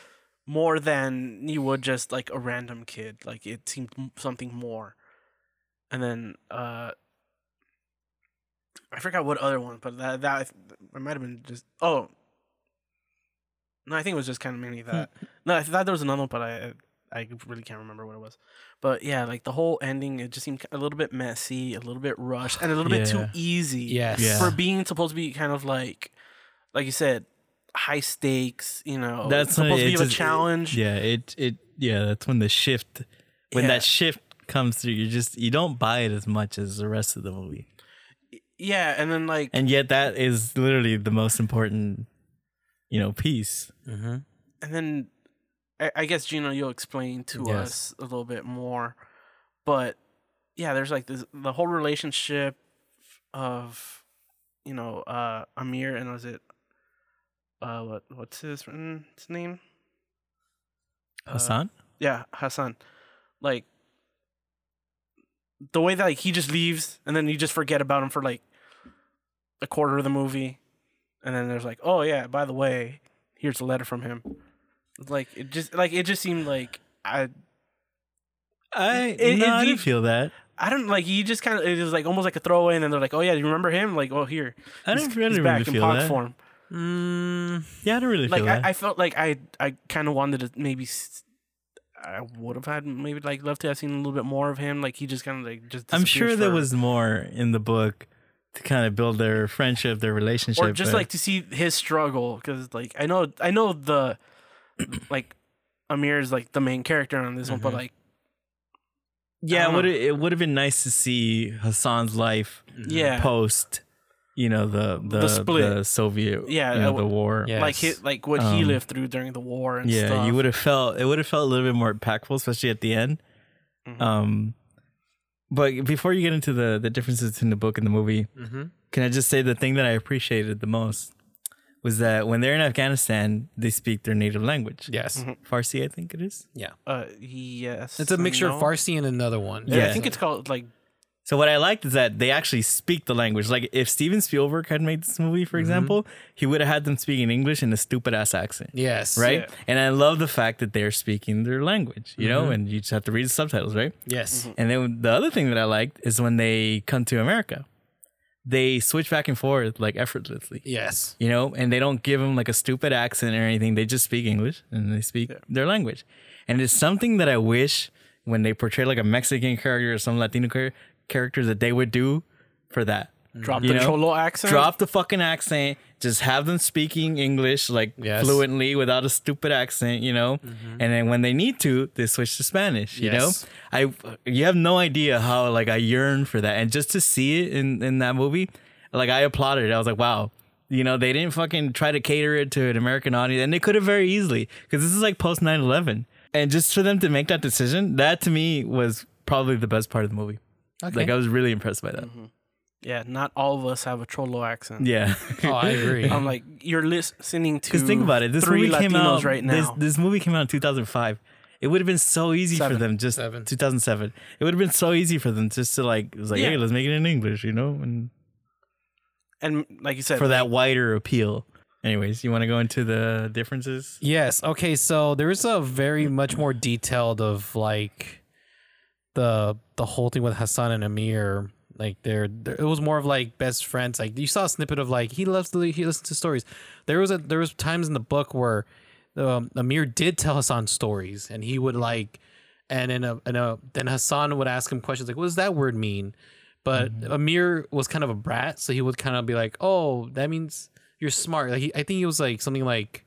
more than you would just like a random kid. Like it seemed something more. And then uh I forgot what other one, but that that it might have been just oh no, I think it was just kind of mainly that. Hmm. no, I thought there was another one, but I I really can't remember what it was. But yeah, like the whole ending, it just seemed a little bit messy, a little bit rushed, and a little bit too easy Yes. Yeah. for being supposed to be kind of like, like you said, high stakes. You know, That's supposed when to it be a just- challenge. Yeah, it it yeah, that's when the shift when Yeah. that shift comes through, you just you don't buy it as much as the rest of the movie. Yeah, and then like, And yet that is literally the most important, you know, piece. Mm-hmm. and then I, I guess Gino, you'll explain to Yes. us a little bit more. But yeah, there's like this the whole relationship of you know, uh, Amir and was it, uh, what what's his, mm, his name? Uh, Hassan. Yeah, Hassan. Like the way that like he just leaves and then you just forget about him for like a quarter of the movie, and then there's like, oh yeah, by the way, here's a letter from him. Like it just like it just seemed like I I It- no, it I didn't did- feel that. I don't like he just kind of it was like almost like a throwaway, and then they're like, oh yeah, do you remember him? Like, oh here, I didn't, I he's back really in feel that. form. Mm, yeah, I didn't really Like feel that. I, I felt like I I kind of wanted to maybe. s- I would have had maybe like love to have seen a little bit more of him. Like he just kind of like just. I'm sure there for- was more in the book to kind of build their friendship, their relationship, or just but- like to see his struggle because like I know I know the [CLEARS THROAT] like Amir is like the main character on this one, but Mhm. like yeah, it would it would have been nice to see Hassan's life yeah, post, you know, the the, The split. the Soviet, Yeah, you know, that the war. Yeah. like Yes. hit like what he Um, lived through during the war and yeah, stuff. you would have felt it would have felt a little bit more impactful, especially at the end. Mhm. Um, but before you get into the the differences between the book and the movie, Mm-hmm. can I just say the thing that I appreciated the most was that when they're in Afghanistan, they speak their native language. Yes. Mhm. Farsi, I think it is. Yeah, uh, yes, It's a mixture no. of Farsi and another one. Yeah, I think it's called like So what I liked is that they actually speak the language. Like if Steven Spielberg had made this movie, for mm-hmm. example, he would have had them speaking English in a stupid ass accent. Yes. Right? Yeah. And I love the fact that they're speaking their language, you know, mm-hmm. and you just have to read the subtitles, right? Yes. Mm-hmm. And then the other thing that I liked is when they come to America, they switch back and forth like effortlessly. Yes. you know, and they don't give them like a stupid accent or anything. They just speak English and they speak Yeah. their language. And it's something that I wish when they portray like a Mexican character or some Latino char- character that they would do for that. drop You the know, cholo accent. Drop the fucking accent. Just have them speaking English like Yes. fluently without a stupid accent, you know. Mm-hmm. And then when they need to, they switch to Spanish. You know, I you have no idea how like I yearn for that, and just to see it in in that movie, like I applauded it. I was like, wow. You know, they didn't fucking try to cater it to an American audience, and they could have very easily, because this is like post 9 11. And just for them to make that decision, that to me was probably the best part of the movie. Okay. Like, I was really impressed by that. Mm-hmm. Yeah, not all of us have a cholo accent. Yeah. oh, I agree. [LAUGHS] I'm like you're listening to Because think about it, this three movie came Latinos out right This, now. this movie came out in 2005. It would have been so easy Seven. for them just Seven. 2007. It would have been so easy for them just to like it was like, Yeah. hey, let's make it in English, you know, and and like you said, for that wider appeal. Anyways, you want to go into the differences? Yes. Okay. So there is a very much more detailed of like the the whole thing with Hassan and Amir. Like they're- it was more of like best friends. Like you saw a snippet of like he loves to he listens to stories. There was a there was times in the book where um, Amir did tell Hassan stories, and he would like, and in a, a then Hassan would ask him questions like, "What does that word mean?" But Amir was kind of a brat, so he would kind of be like, "Oh, that means you're smart." Like he, I think he was like something like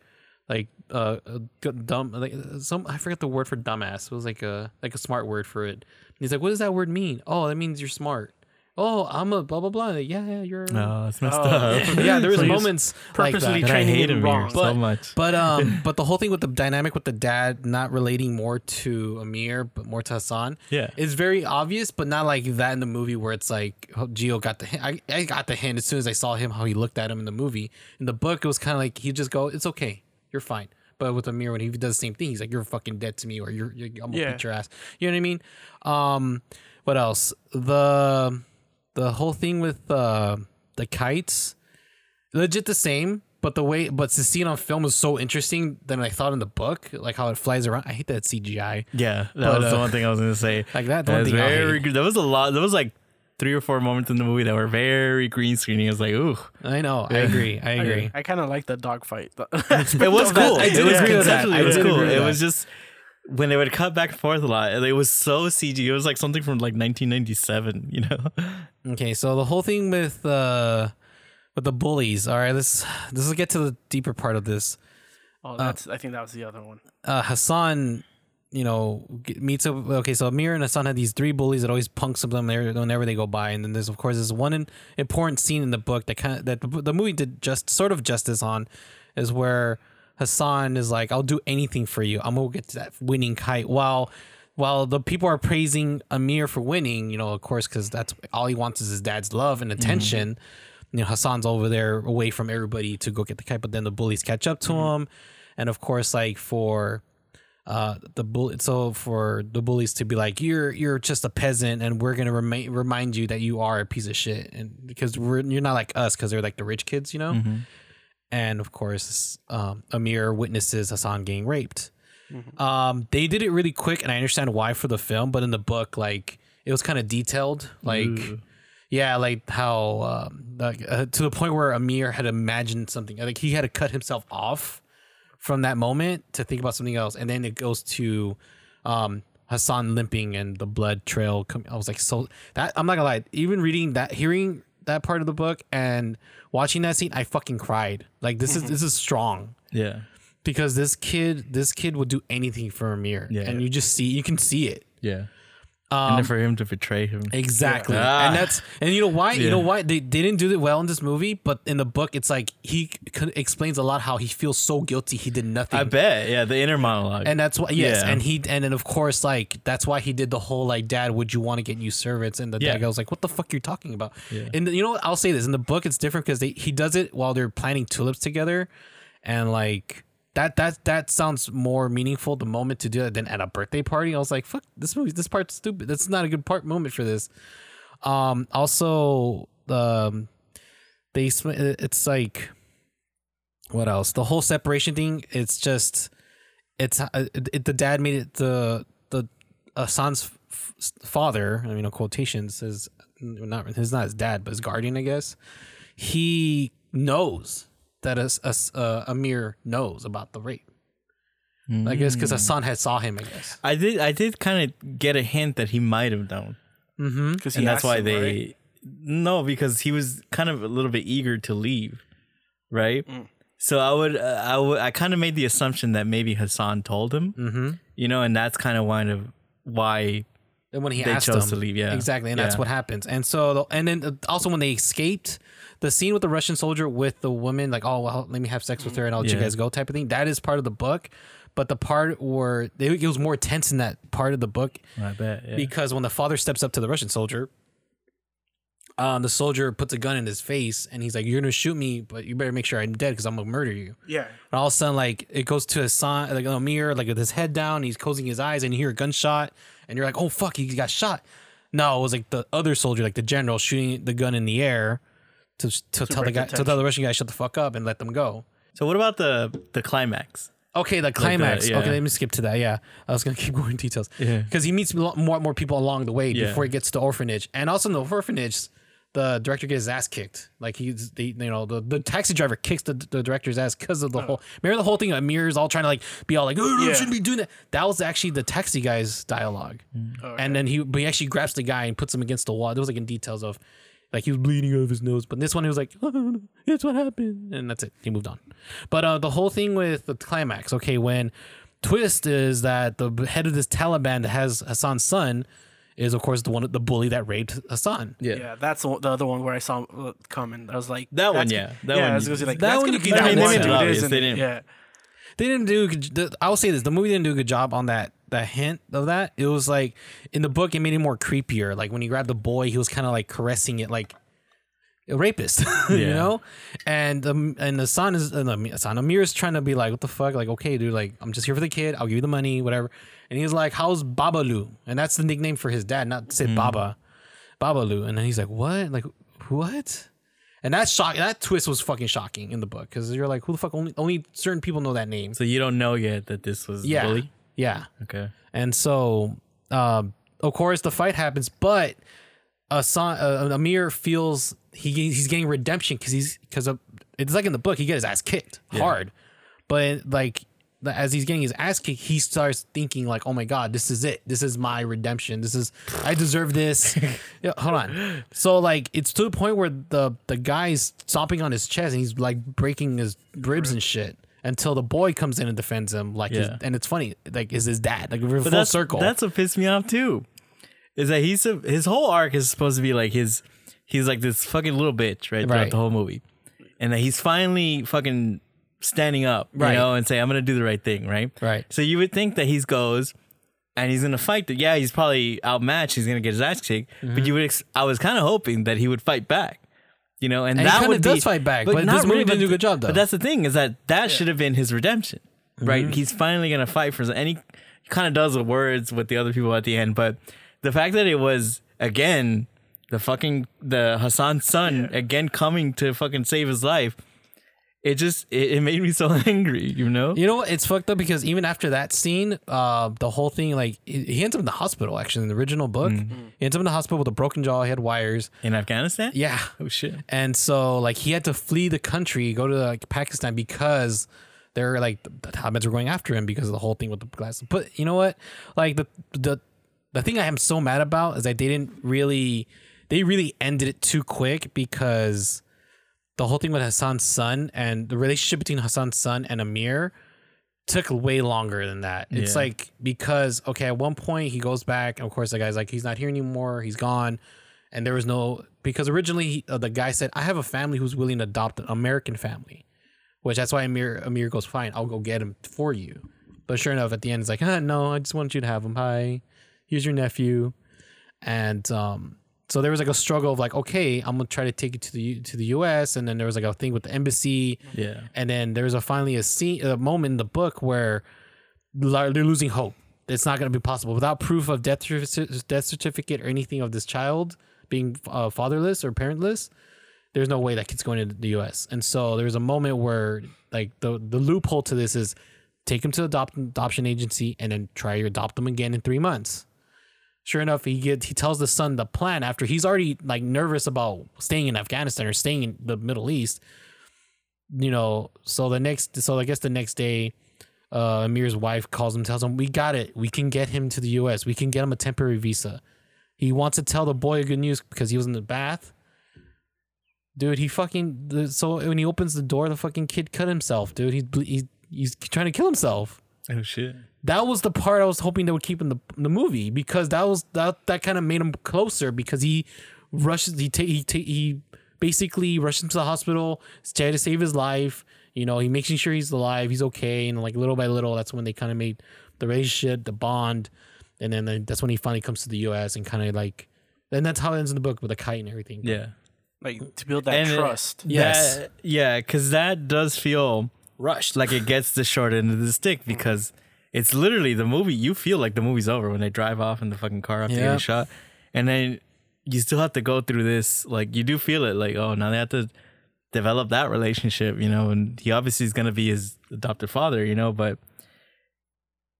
like uh uh, g- dumb like uh, some I forget the word for dumbass. It was like a like a smart word for it. And he's like, "What does that word mean?" Oh, that means you're smart. Oh, I'm a blah blah blah. Like, yeah, yeah, you're. No, it's messed Oh. up. yeah, [LAUGHS] there was So moments purposely that. That I training hate him him wrong. so But- much. But um, [LAUGHS] but the whole thing with the dynamic with the dad not relating more to Amir but more to Hassan, Yeah. is very obvious, but not like that in the movie where it's like oh, Gio got the hint. I, I got the hint as soon as I saw him how he looked at him in the movie. In the book, it was kind of like he just go, "It's okay, you're fine." But with Amir, when he does the same thing, he's like, "You're fucking dead to me," or "You're, you're I'm gonna Yeah. beat your ass." You know what I mean? Um, what else? The the whole thing with uh, the kites, legit the same. But the way, but to see it on film was so interesting than I thought in the book, like how it flies around. I hate that CGI. Yeah, that But, was the uh, one thing I was gonna say. [LAUGHS] Like that, the That one was thing I very. There was a lot. There was like three or four moments in the movie that were very green screening. I was like, ooh, I know. I agree. I agree. I, kind of like the dogfight. [LAUGHS] it was [LAUGHS] cool. I did it was agree that. I it was did cool. agree It was just when they would cut back and forth a lot. It was so CG. It was like something from like 1997. You know? Okay, so the whole thing with uh with the bullies. All right, let's let's get to the deeper part of this. oh, that's. I think that was the other one. Uh Hassan, you know, meets up. Okay, so Amir and Hassan had these three bullies that always punks of them there whenever they go by, and then there's of course this one important scene in the book that kind of that the, movie did just sort of justice on, is where Hassan is like, "I'll do anything for you. I'm gonna get to that winning kite." While while the people are praising Amir for winning, you know, of course, because that's all he wants is his dad's love and mm-hmm. attention. you know Hassan's over there away from everybody to go get the kite, but then the bullies catch up to mm-hmm. him, and of course like for uh the bull so for the bullies to be like you're you're just a peasant and we're gonna remind remind you that you are a piece of shit. And because we're you're not like us because they're like the rich kids you know? Mm-hmm. and of course um Amir witnesses Hassan getting raped. Um they did it really quick and I understand why for the film but in the book like it was kind of detailed like yeah like how um like, uh, to the point where Amir had imagined something like he had to cut himself off from that moment to think about something else and then it goes to um Hassan limping and the blood trail com- I was like so that I'm not gonna lie even reading that hearing that part of the book and watching that scene I fucking cried like this is this is strong Yeah. because this kid this kid would do anything for Amir Yeah. and you just see you can see it Yeah. And then um, for him to betray him. Exactly. Yeah. And ah. that's and you know why? You know why they, they didn't do it well in this movie, but in the book it's like he c- explains a lot how he feels so guilty he did nothing. I bet. Yeah, the inner monologue. And that's why yes, Yeah. and he and then of course like that's why he did the whole like dad would you want to get new servants and the Yeah. dad goes like what the fuck you're talking about. Yeah. And you know what I'll say this in the book it's different because they he does it while they're planting tulips together and like that that that sounds more meaningful the moment to do it than at a birthday party. I was like, fuck this movie, this part's stupid. That's not a good part moment for this. Um, also, um, they it's like what else? The whole separation thing. It's just it's uh, it, the dad made it the the Hassan's f- father. I mean, in quotations is not his not his dad, but his guardian, I guess. He knows that as as uh, Amir knows about the rape. I guess because Hassan had saw him. I guess. I did. I did kind of get a hint that he might have known, Mm-hmm. Because and that's why they. No, because he was kind of a little bit eager to leave, right? So I would, uh, I would, I kind of made the assumption that maybe Hassan told him, Mm-hmm. you know, and that's kind of why of why And when he They asked chose him, to leave, yeah. exactly, and that's what happens. And so, the- and then uh, also when they escaped, the scene with the Russian soldier with the woman, like, oh well, let me have sex with her and I'll let you guys go, type of thing. That is part of the book, but the part where they, it was more tense in that part of the book I bet. Yeah. because when the father steps up to the Russian soldier, um, the soldier puts a gun in his face and he's like, "You're gonna shoot me, but you better make sure I'm dead because I'm gonna murder you." Yeah. And all of a sudden, like it goes to a sign, like Amir, like with his head down, he's closing his eyes, and you hear a gunshot, and you're like, "Oh fuck, he got shot." No, it was like the other soldier, like the general, shooting the gun in the air to to, tell the break guy, the to tell the Russian guy, "Shut the fuck up" and let them go. so what about the the climax? Okay, the uh, climax. yeah. Okay, let me skip to that. Yeah, I was gonna [LAUGHS] keep going in details. Yeah. because he meets more more people along the way Yeah. before he gets to the orphanage, and also in the orphanage, the director gets his ass kicked. Like he's, the, you know, the, the taxi driver kicks the, the director's ass because of the oh. whole. Remember the whole thing? Amir's all trying to like be all like, "Oh, you Yeah. shouldn't be doing that." That was actually the taxi guy's dialogue, mm. oh, and then he but he actually grabs the guy and puts him against the wall. There was like in details of. Like he was bleeding out of his nose, but this one he was like, oh, [LAUGHS] "It's what happened," and that's it. He moved on. But uh, the whole thing with the climax, okay, when twist is that the head of this Taliban that has Hassan's son is of course the one the bully that raped Hassan. Yeah, Yeah. that's the, the other one where I saw uh, coming. I was like, That one, yeah. That yeah, one I was gonna say like that that's one gonna you be can that do one, more. dude, Obvious, isn't they it? didn't- Yeah, They didn't do. I will say this: the movie didn't do a good job on that that hint of that. It was like in the book, it made it more creepier. Like when he grabbed the boy, he was kind of like caressing it, like a rapist, [LAUGHS] you know. And um, and the son is uh, the son Amir is trying to be like, what the fuck? Like, okay, dude, like I'm just here for the kid. I'll give you the money, whatever. And he's like, how's Babalu? And that's the nickname for his dad, not to say Baba, Babalu. And then he's like, what? Like what? And that shock, that twist was fucking shocking in the book because you're like, who the fuck? Only only certain people know that name. So you don't know yet that this was Yeah, bully. Yeah. Okay. And so, um, of course, the fight happens, but Asan, uh, Amir feels he he's getting redemption because he's because it's like in the book he gets his ass kicked hard, but like as he's getting his ass kicked, he starts thinking like, "Oh my god, this is it. This is my redemption. This is I deserve this." [LAUGHS] yeah, hold on. So like it's to the point where the the guy's stomping on his chest and he's like breaking his ribs and shit. Until the boy comes in and defends him, like, his, and it's funny, like, is his dad, like, we're But full that's, circle. That's what pissed me off too. Is that he's a, his whole arc is supposed to be like his he's like this fucking little bitch right throughout Right. the whole movie, and that he's finally fucking standing up, Right. you know, and say I'm gonna do the right thing, right? Right. So you would think that he's goes and he's gonna fight. The, yeah, he's probably outmatched. He's gonna get his ass kicked. Mm-hmm. But you would. Ex- I was kind of hoping that he would fight back. You know, and, And that kinda would does be, fight back, but this not movie didn't do a good job, though. But that's the thing is that that should have been his redemption, right? Mm-hmm. He's finally gonna fight for, and he kind of does the words with the other people at the end. But the fact that it was again the fucking the Hassan's son again coming to fucking save his life, it just it, it made me so [LAUGHS] angry, you know. You know what? It's fucked up because even after that scene, uh, the whole thing like he ends up in the hospital. Actually, in the original book, he ends up in the hospital with a broken jaw. He had wires. In Afghanistan, Yeah, Oh shit. and so like he had to flee the country, go to like Pakistan because they're like the Taliban's were going after him because of the whole thing with the glass. But you know what? Like the the the thing I am so mad about is that they didn't really they really ended it too quick because the whole thing with Hassan's son and the relationship between Hassan's son and Amir took way longer than that. It's Yeah. like because okay, at one point he goes back, and of course the guy's like he's not here anymore, he's gone, and there was no because originally he, uh, the guy said I have a family who's willing to adopt an American family, which that's why Amir Amir goes fine, I'll go get him for you. But sure enough, at the end, it's like, huh, no, I just want you to have him. Hi, here's your nephew, and um, so there was like a struggle of like, okay, I'm gonna try to take it to the U- to the U.S. And then there was like a thing with the embassy, Yeah. and then there's a finally a scene, a moment in the book where they're losing hope. It's not going to be possible without proof of death death certificate or anything of this child being uh, fatherless or parentless. There's no way that kid's going to the U.S. And so there's a moment where like the the loophole to this is take him to the adopt, adoption agency and then try to adopt them again in three months. Sure enough, he gets he tells the son the plan after he's already like nervous about staying in Afghanistan or staying in the Middle East you know, so the next, so I guess the next day, uh, Amir's wife calls him, tells him, "We got it. We can get him to the U.S. We can get him a temporary visa." He wants to tell the boy good news because he was in the bath. Dude, he fucking so when he opens the door, the fucking kid cut himself. Dude, he's he's he's trying to kill himself. Oh shit. That was the part I was hoping they would keep in the in the movie because that was that that kind of made him closer because he rushes he ta- he ta- he basically rushes him to the hospital try to save his life. You know, he makes sure he's alive, he's okay, and like little by little, that's when they kind of made the relationship, the bond, and then then that's when he finally comes to the U.S. and kind of like, and that's how it ends in the book with the kite and everything. Yeah. Like to build that And it- trust. Yes. That- yeah, because that does feel rushed. like it gets the short end of the stick because it's literally the movie. You feel like the movie's over when they drive off in the fucking car after Yeah. getting shot, and then you still have to go through this. Like you do feel it. Like oh, now they have to develop that relationship, you know. And he obviously is gonna be his adopted father, you know. But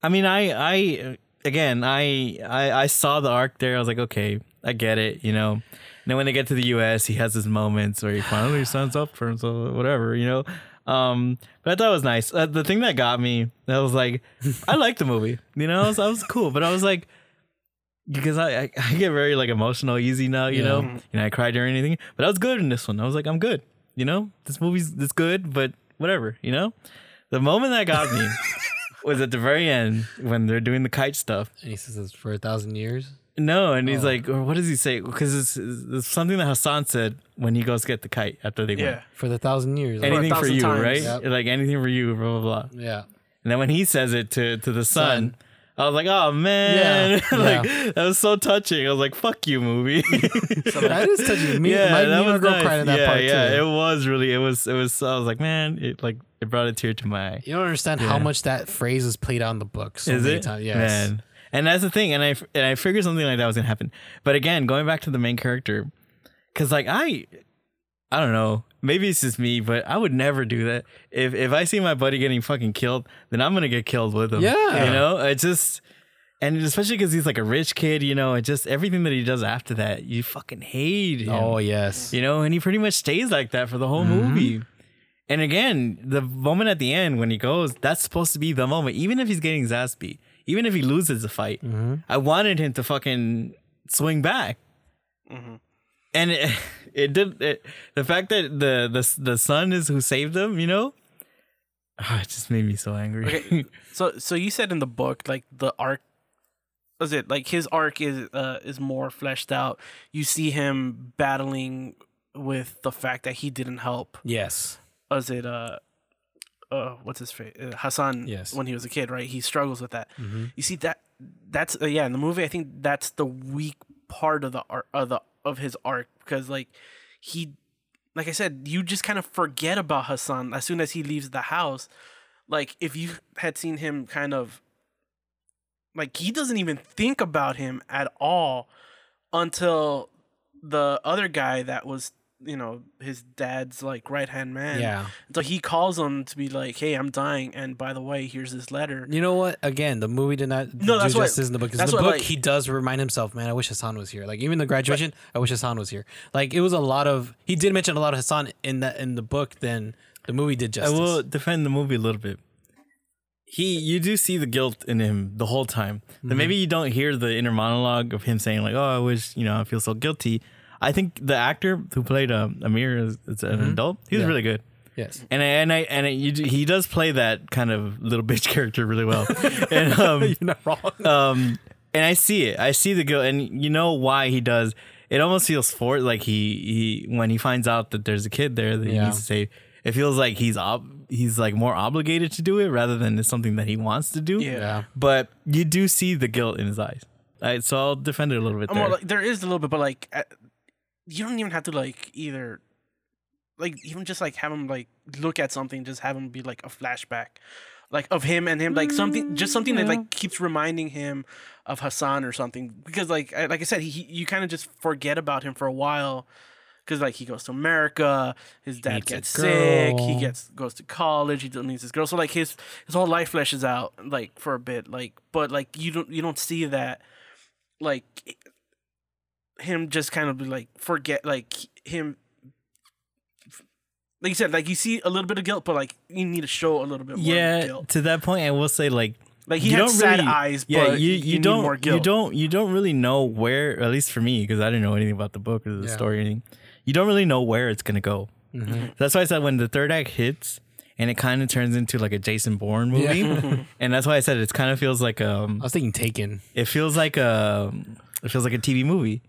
I mean, I I again, I I I saw the arc there. I was like, okay, I get it, you know. And then when they get to the U.S., he has his moments where he finally signs up for himself, whatever, you know. Um, but I thought it was nice. Uh, the thing that got me, that was like, I [LAUGHS] liked the movie. You know, I was, I was cool, but I was like, because I, I I get very like emotional easy now. You know, you know, I cried during anything, but I was good in this one. I was like, I'm good. You know, this movie's it's good, but whatever. You know, the moment that got me [LAUGHS] was at the very end when they're doing the kite stuff. and he says it's for a thousand years. No, and he's Oh. like, or what does he say? Because it's, it's something that Hassan said when he goes get the kite after they win. Yeah. For the thousand years. Anything for thousand you, times. right? Yep. Like anything for you, blah blah blah. yeah. And then when he says it to to the son, Son. I was like, oh man, Yeah, [LAUGHS] like yeah. that was so touching. I was like, fuck you, movie. [LAUGHS] that is touching. Me, yeah, my, that me and my was girl nice. cried in that yeah, part yeah, too. it was really. It was. It was. I was like, man, it like it brought a tear to my eye. You don't understand how much that phrase is played out in the book. So Is many it? Times. Yes. Man. And that's the thing, and I and I figured something like that was gonna happen. But again, going back to the main character, because like I, I don't know, maybe it's just me, but I would never do that. If if I see my buddy getting fucking killed, then I'm gonna get killed with him. Yeah. you know, it just. And especially because he's like a rich kid, you know, and just everything that he does after that, you fucking hate him. Oh yes. You know, and he pretty much stays like that for the whole Mm-hmm. movie. And again, the moment at the end when he goes, that's supposed to be the moment. Even if he's getting his ass beat, even if he loses the fight, Mm-hmm. I wanted him to fucking swing back. And it, [LAUGHS] it did. It, the fact that the the the son is who saved him, you know, ah, [SIGHS] it just made me so angry. Okay. [LAUGHS] so so you said in the book like the arc was it like his arc is uh is more fleshed out. You see him battling with the fact that he didn't help. Yes. Was it uh uh what's his face uh, Hassan Yes. when he was a kid, right? He struggles with that. Mm-hmm. You see that that's uh, yeah, in the movie I think that's the weak part of the art of the of his arc because like he like I said, you just kind of forget about Hassan as soon as he leaves the house. Like if you had seen him kind of like he doesn't even think about him at all until the other guy that was you know his dad's like right hand man Yeah. so he calls him to be like hey i'm dying and by the way here's this letter You know what? Again, the movie did not No, do that's what- justice in the book. 'cause that's in the book, like- he does remind himself, man, I wish Hassan was here. Like even the graduation, I wish Hassan was here. Like it was a lot of. He did mention a lot of Hassan in that in the book. Then the movie did justice. I will defend the movie a little bit. He, you do see the guilt in him the whole time. Then mm-hmm. maybe you don't hear the inner monologue of him saying like, "Oh, I wish you know I feel so guilty." I think the actor who played uh, Amir is, an adult, he was Yeah. really good. yes. And I, and I and I, you, do- he does play that kind of little bitch character really well. [LAUGHS] and um, You're not wrong. um, and I see it. I see the guilt, and you know why he does. It almost feels for like he he when he finds out that there's a kid there that he Yeah. needs to save. It feels like he's ob- he's like more obligated to do it rather than it's something that he wants to do. Yeah. Yeah. But you do see the guilt in his eyes. I, so I'll defend it a little bit I'm there. more like, there is a little bit but like you don't even have to like either like even just like have him like look at something just have him be like a flashback like of him and him like something just something that like keeps reminding him of Hassan or something because like I, like I said he, you kind of just forget about him for a while because like he goes to America, his dad gets sick, he gets goes to college, he meets his girl. So like his his whole life fleshes out like for a bit, like but like you don't you don't see that like him just kind of like forget like him like you said like you see a little bit of guilt but like you need to show a little bit more yeah, guilt to that point, I will say like like he had sad eyes yeah, but you, you, you, don't more guilt you don't you don't really know where at least for me because I didn't know anything about the book or the Yeah. story or anything. You don't really know where it's gonna go. That's why I said when the third act hits and it kind of turns into like a Jason Bourne movie, [LAUGHS] and that's why I said it kind of feels like um I was thinking Taken. it feels like a it feels like a TV movie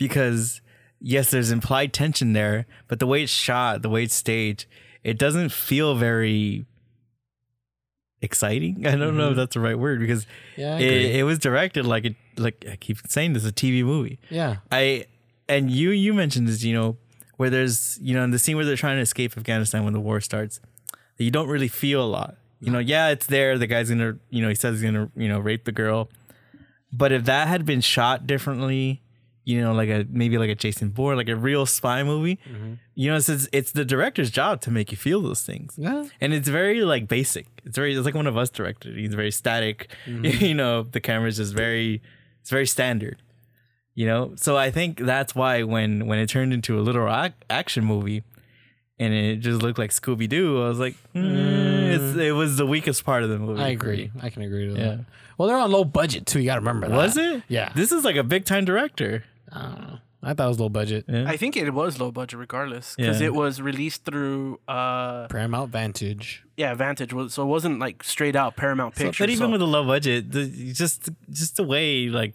because yes, there's implied tension there, but the way it's shot, the way it's staged, it doesn't feel very exciting. [LAUGHS] I don't know if mm-hmm. that's the right word because Yeah, it, it was directed like it like I keep saying this a TV movie. Yeah. I and you you mentioned this, you know, where there's you know in the scene where they're trying to escape Afghanistan when the war starts, you don't really feel a lot. You know, yeah, it's there. The guy's gonna, you know, he says he's gonna, you know, rape the girl. But if that had been shot differently, you know, like a maybe like a Jason Bourne, like a real spy movie, mm-hmm. you know, it's, it's it's the director's job to make you feel those things. Yeah. And it's very like basic. It's very it's like one of us directed. He's very static. Mm-hmm. [LAUGHS] you know, the camera's just very it's very standard. You know, so I think that's why when when it turned into a little ac- action movie, and it just looked like Scooby Doo, I was like, hmm, mm, it's, it was the weakest part of the movie. I agree. I can agree to Yeah. that. Well, they're on low budget too. You got to remember that. Was it? Yeah. This is like a big time director. I don't know. I thought it was low budget. Yeah. I think it was low budget regardless because Yeah. it was released through uh Paramount Vantage. yeah Vantage was so it wasn't like straight out Paramount So- Pictures. but even so- with a low budget, the, just just the way like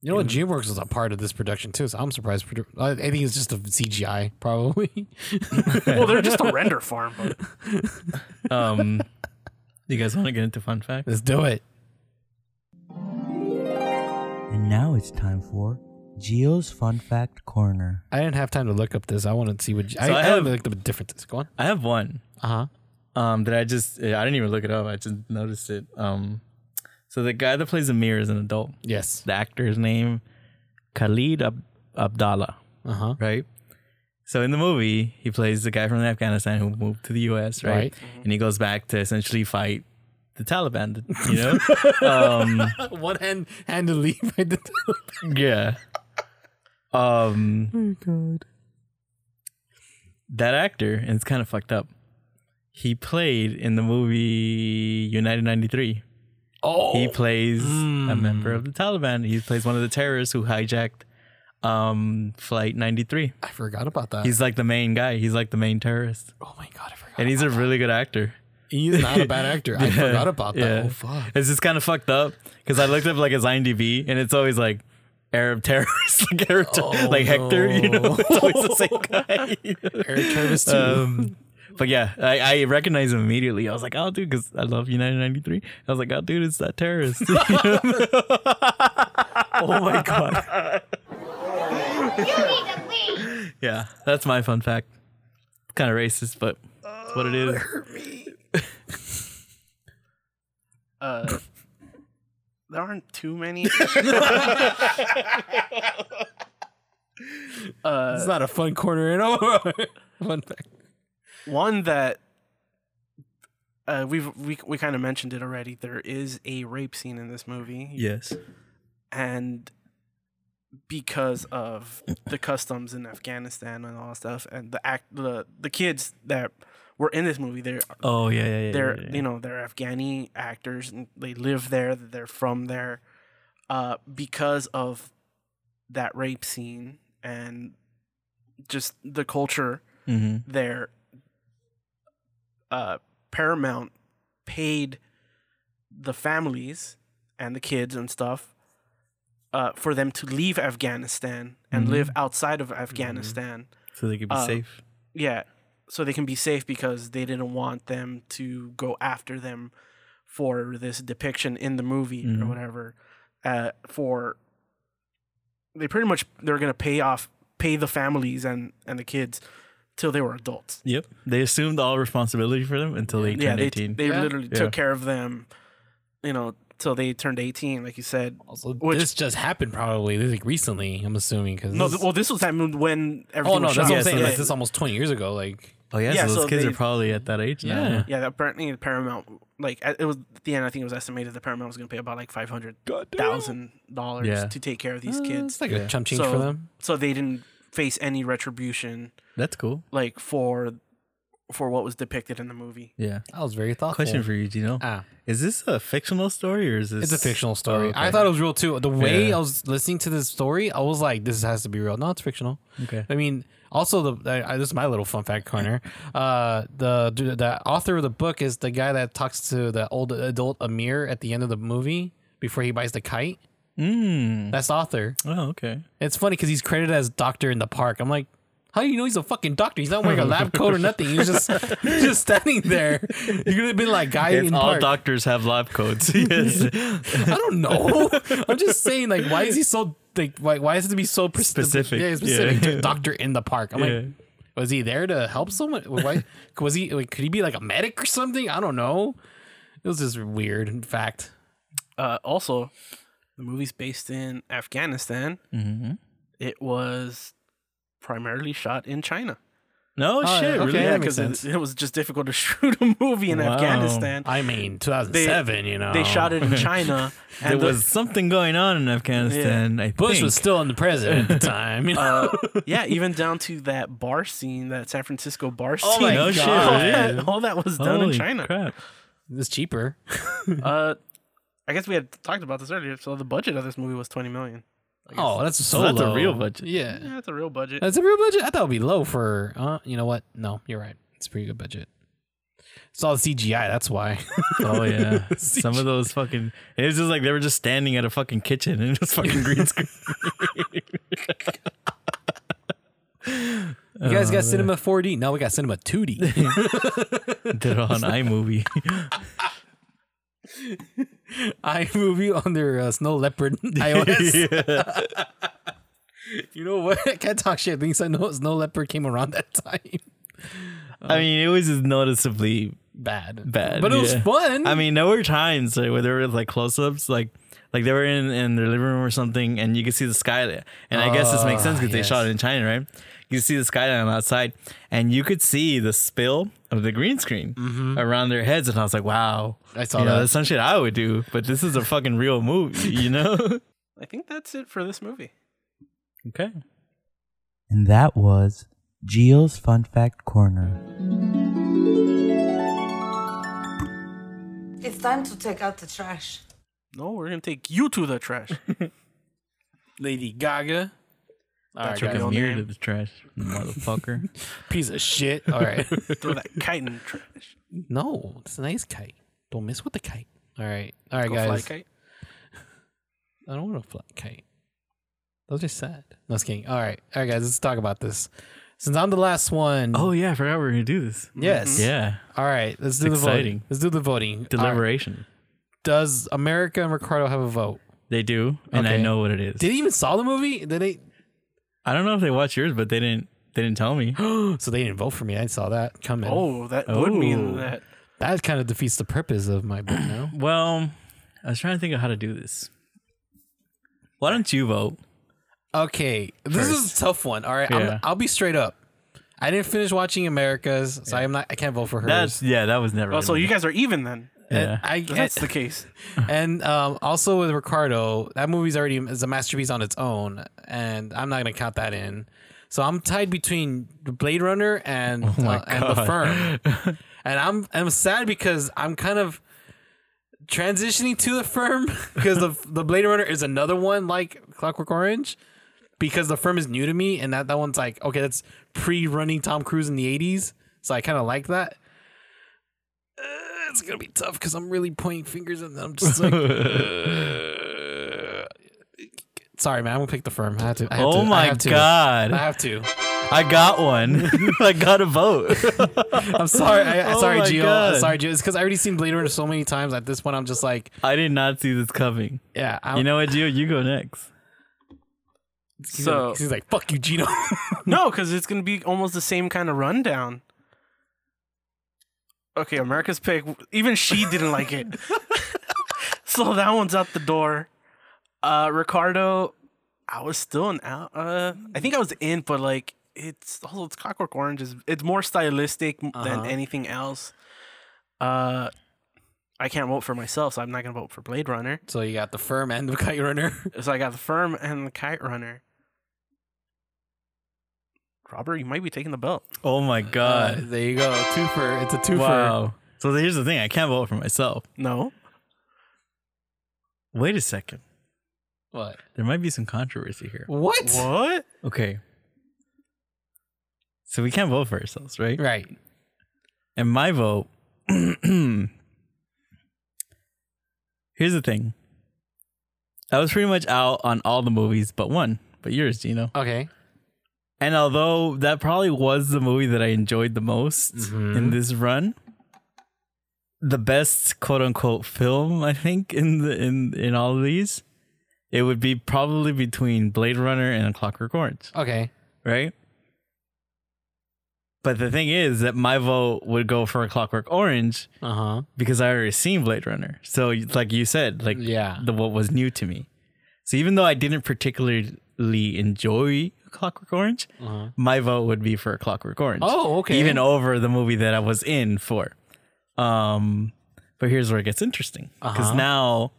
You know what? DreamWorks was a part of this production too, so I'm surprised. I I think it's just a CGI, probably. [LAUGHS] well they're just a render farm. But [LAUGHS] um. you guys want to get into fun fact? Let's do it. And now it's time for Gio's Fun Fact Corner. I didn't have time to look up this. I wanted to see what. I, I I, have- have looked up the differences. Go on. I have one. Uh huh. Um, that I just I didn't even look it up. I just noticed it. Um, so the guy that plays Amir is an adult. Yes. The actor's name Khalid Ab- Abdallah, Uh huh. right? So in the movie, he plays the guy from Afghanistan who moved to the U.S. Right, Right. and he goes back to essentially fight the Taliban. You [LAUGHS] know, um, [LAUGHS] One hand handedly by the. Taliban. yeah. Um, oh God. that actor, and it's kind of fucked up. He played in the movie United '93. Oh. He plays a member of the Taliban. He plays one of the terrorists who hijacked um, Flight 93. I forgot about that. He's like the main guy. He's like the main terrorist. oh my God, I forgot. And he's a really good actor. He's not a bad actor. [LAUGHS] I forgot about that. yeah. Oh fuck. It's just kind of fucked up because I looked up like his IMDb and it's always like Arab terrorists, [LAUGHS] like, Arab ter- Oh, like Hector, you know, [LAUGHS] it's always the same guy. Eric Travis too. Um, but yeah, I, I recognize him immediately. I was like, oh, dude, because I love United 93. I was like, oh, dude, it's that terrorist. [LAUGHS] oh my God. yeah, that's my fun fact. kind of racist, but it's what it is. Uh, there aren't too many. [LAUGHS] uh, It's not a fun corner at all. [LAUGHS] fun fact. one that uh, we've we we kind of mentioned it already. There is a rape scene in this movie, Yes. and because of the customs in Afghanistan and all that stuff, and the act the the kids that were in this movie, they're Oh yeah, yeah, yeah. they're yeah, yeah. you know they're Afghani actors and they live there. They're from there. Uh, because of that rape scene and just the culture Mhm. there, uh, Paramount paid the families and the kids and stuff uh, for them to leave Afghanistan and Mhm. live outside of Afghanistan. so they could be uh, safe. Yeah, so they can be safe because they didn't want them to go after them for this depiction in the movie or Mhm. whatever. Uh, for they pretty much they're gonna pay off pay the families and and the kids till they were adults. Yep. They assumed all responsibility for them until they yeah, turned they eighteen. they Yeah. literally Yeah. took care of them, you know, till they turned eighteen, like you said. Also, Which- this just happened probably like recently. I'm assuming because No, th- well, this was that mo- when everything oh no, was that's shot. what I'm Yeah, saying. so Like, this is almost 20 years ago. Like oh yeah, Yeah, so those so kids they- are probably at that age now. Yeah. Yeah, apparently the Paramount, like it was at the end. I think it was estimated the Paramount was going to pay about like five hundred thousand dollars Yeah. to take care of these uh, kids, It's like Yeah. a chump change So- for them. so they didn't face any retribution, That's cool. like for for what was depicted in the movie. Yeah. That was very thoughtful. Question for you, Gino. ah, Is this a fictional story or is this it's a fictional story. Oh, okay. I thought it was real too. The way Yeah. I was listening to this story, I was like, "This has to be real." No, it's fictional. Okay. I mean, also the I, I- this is my little fun fact corner. [LAUGHS] Uh, the the author of the book is the guy that talks to the old adult Amir at the end of the movie before he buys the kite. Mm. That's the author. Oh, okay. It's funny because he's credited as doctor in the park. I'm like, how do you know he's a fucking doctor? He's not wearing a lab coat or nothing. He's just [LAUGHS] just standing there. You could have been like guy If in all park. doctors have lab coats. [LAUGHS] yes. I don't know. [LAUGHS] I'm just saying, like, why is he so like? Why, why is it to be so pres- Specific. Yeah, specific. Yeah. Doctor in the park. I'm Yeah. like, was he there to help someone? Why was he? Like, could he be like a medic or something? I don't know. It was just weird. In fact, Uh, also, the movie's based in Afghanistan. hmm It was primarily shot in China. No Oh, shit. okay, Really? that yeah, because it, it was just difficult to [LAUGHS] shoot a movie in Wow. Afghanistan. I mean, 2007. you know, They shot it in China, [LAUGHS] There the- was something going on in Afghanistan. I Bush was still in the president at the [LAUGHS] time. You know? uh, yeah, even down to that bar scene, that San Francisco bar scene. Oh scene. my No God. shit. all, that, all that was done in China. Crap. it's cheaper. Uh, I guess we had talked about this earlier. So the budget of this movie was twenty million. I guess. Oh, that's so So that's a real budget. Yeah. yeah, that's a real budget. That's a real budget. I thought it would be low for. Uh, you know what? No, you're right. It's a pretty good budget. It's all CGI. That's why. Oh yeah. [LAUGHS] Some of [LAUGHS] those fucking it was just like they were just standing at a fucking kitchen and [LAUGHS] it was fucking green screen. You guys got Cinema 4D. Now we got Cinema 2D. Did it on iMovie. [LAUGHS] iMovie on their uh, Snow Leopard [LAUGHS] iOS. [LAUGHS] You know what? I can't talk shit. Things I know Snow Leopard came around that time. I mean, it was just noticeably Bad. bad. But it was fun. I mean, there were times like, where there were like close-ups, like like they were in in their living room or something, and you could see the sky. And I guess this makes sense because Ah, they shot it in China, right? You see the skyline outside, and you could see the spill of the green screen around their heads, and I was like, "Wow, Mm-hmm. I saw you know, that. that's some shit I would do." But this is a fucking real movie, you know? [LAUGHS] I think that's it for this movie. okay. And that was Gio's Fun Fact Corner. It's time to take out the trash. No, we're gonna take you to the trash. [LAUGHS] Lady Gaga. All right, That's your guys. real Mirror name. to the trash, motherfucker. [LAUGHS] Piece of shit. All right. [LAUGHS] Throw that kite in the trash. no, it's a nice kite. Don't mess with the kite. All right. All right, Go guys. fly kite. I don't want to fly kite. Those are sad. No, just kidding. All right. All right, guys. Let's talk about this. Since I'm the last one. oh yeah, I forgot we were gonna do this. yes. Mm-hmm. Yeah, All right. Let's do the voting. exciting. Let's do the voting. All right. deliberation. Does America and Ricardo have a vote? They do, and I Okay. know what it is. Did he even saw the movie? Did they? I don't know if they watched yours, but they didn't. They didn't tell me. [GASPS] so they didn't vote for me. I saw that coming. Oh, that would mean Oh. that. that kind of defeats the purpose of my vote now. [CLEARS THROAT] Well, I was trying to think of how to do this. Why don't you vote? Okay, this is a tough one. All right, I'm, I'll be straight up. I didn't finish watching America's, so I'm not. I can't vote for hers. That's yeah, that was never. Oh, so you guys are even then. And yeah. I If that's the case. [LAUGHS] and um, also with Ricardo, that movie's already is a masterpiece on its own, and I'm not gonna count that in. So I'm tied between Blade Runner and uh, and the Firm, [LAUGHS] and I'm I'm sad because I'm kind of transitioning to the Firm [LAUGHS] because the the Blade Runner is another one like Clockwork Orange, because the Firm is new to me, and that that one's like okay, that's pre-running Tom Cruise in the '80s, so I kind of like that. Uh, it's gonna be tough because I'm really pointing fingers and I'm just like. [LAUGHS] uh, sorry, man. I'm gonna pick the firm. I have to. I have oh to, I my have to. god, I have to. I got one. [LAUGHS] I got a vote. [LAUGHS] I'm sorry. I, Oh sorry, my Gio. God. Sorry, Gio. It's because I already seen Blade Runner so many times. At this point, I'm just like, I did not see this coming. yeah. I'm, You know what, Gio? You go next. he's, So- like, he's like, fuck you, Gino. No, because it's gonna be almost the same kind of rundown. Okay, America's pick. Even she didn't like it, [LAUGHS] so that one's out the door. Uh, Ricardo, I was still an out. Uh, I think I was in, but like it's also it's Clockwork Orange. is It's more stylistic Uh-huh. than anything else. Uh, I can't vote for myself, so I'm not gonna vote for Blade Runner. so you got the firm and the [LAUGHS] kite runner. So I got the Firm and the Kite Runner. Robert, you might be taking the belt. Oh my Uh, god. there you go. Twofer. It's a twofer. wow. So here's the thing. I can't vote for myself. No. Wait a second. What? There might be some controversy here. What? What? Okay. So we can't vote for ourselves, right? Right. And my vote. [CLEARS THROAT] Here's the thing. I was pretty much out on all the movies but one, but yours, Gino. Okay. And although that probably was the movie that I enjoyed the most Mhm. in this run, the best quote unquote film I think in the in in all of these, it would be probably between Blade Runner and Clockwork Orange, Okay. right? But the thing is that my vote would go for A Clockwork Orange Uh huh. because I already seen Blade Runner. So like you said, like Yeah. the what was new to me. So even though I didn't particularly enjoy Clockwork Orange, Uh-huh. my vote would be for Clockwork Orange. Oh, okay. Even over the movie that I was in for. Um, but here's where it gets interesting because Uh-huh. now,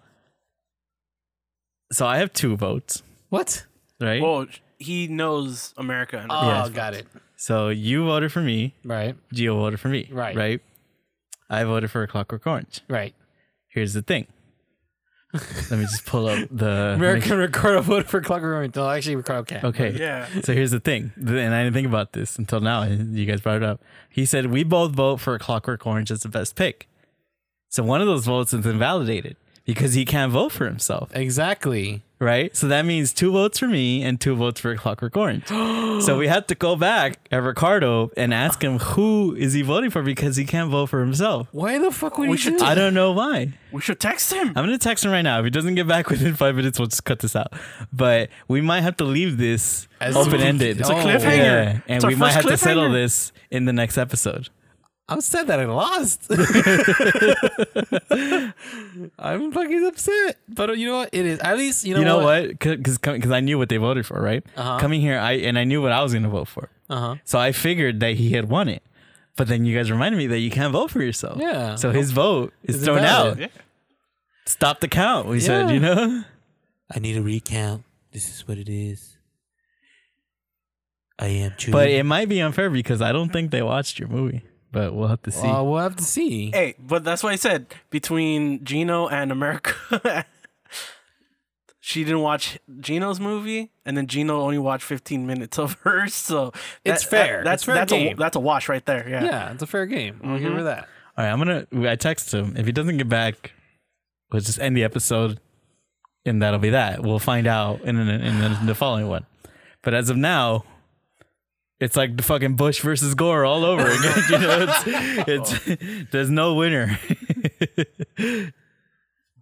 so I have two votes, What? right? Well, he knows America. And Oh, Yes. got it. so you voted for me, Right. Gio voted for me, Right. Right. I voted for Clockwork Orange. Right. Here's the thing. Let me just pull up the American Ricardo voted for Clockwork Orange. No, actually, Ricardo can't. Okay. yeah. So here's the thing, and I didn't think about this until now. You guys brought it up. He said we both vote for Clockwork Orange as the best pick. So one of those votes is invalidated because he can't vote for himself, Exactly. right? So that means two votes for me and two votes for Clockwork Orange. [GASPS] so we have to go back at Ricardo and ask him who is he voting for because he can't vote for himself. Why the fuck would We he should do t- I don't know why. We should text him. I'm gonna text him right now. If he doesn't get back within five minutes, we'll just cut this out. But we might have to leave this open ended. It's a cliffhanger. Yeah, and It's our we might have to settle this in the next episode. I'm sad that I lost. [LAUGHS] [LAUGHS] I'm fucking upset. But you know what? It is. At least, you know, You know what? Because because I knew what they voted for, right? Uh-huh. Coming here, I and I knew what I was gonna vote for. Uh huh. So I figured that he had won it. But then you guys reminded me that you can't vote for yourself. Yeah. So his vote is It's thrown invalid. out. Yeah. Stop the count. We said, you know. I need a recount. This is what it is. I am true. But it might be unfair because I don't think they watched your movie. But we'll have to see. Uh, we'll have to see. Hey, but that's why I said between Gino and America. [LAUGHS] she didn't watch Gino's movie, and then Gino only watched 15 minutes of hers. [LAUGHS] So It's fair. that's It's fair that's a game. that's a wash right there. Yeah. Yeah, it's a fair game. I'll give her that. All right, I'm gonna. I text him. If he doesn't get back, we'll just end the episode, and that'll be that. We'll find out in, in, in, in the following one. But as of now, it's like the fucking Bush versus Gore all over [LAUGHS] again. you know, it's, it's oh. [LAUGHS] there's no winner. [LAUGHS]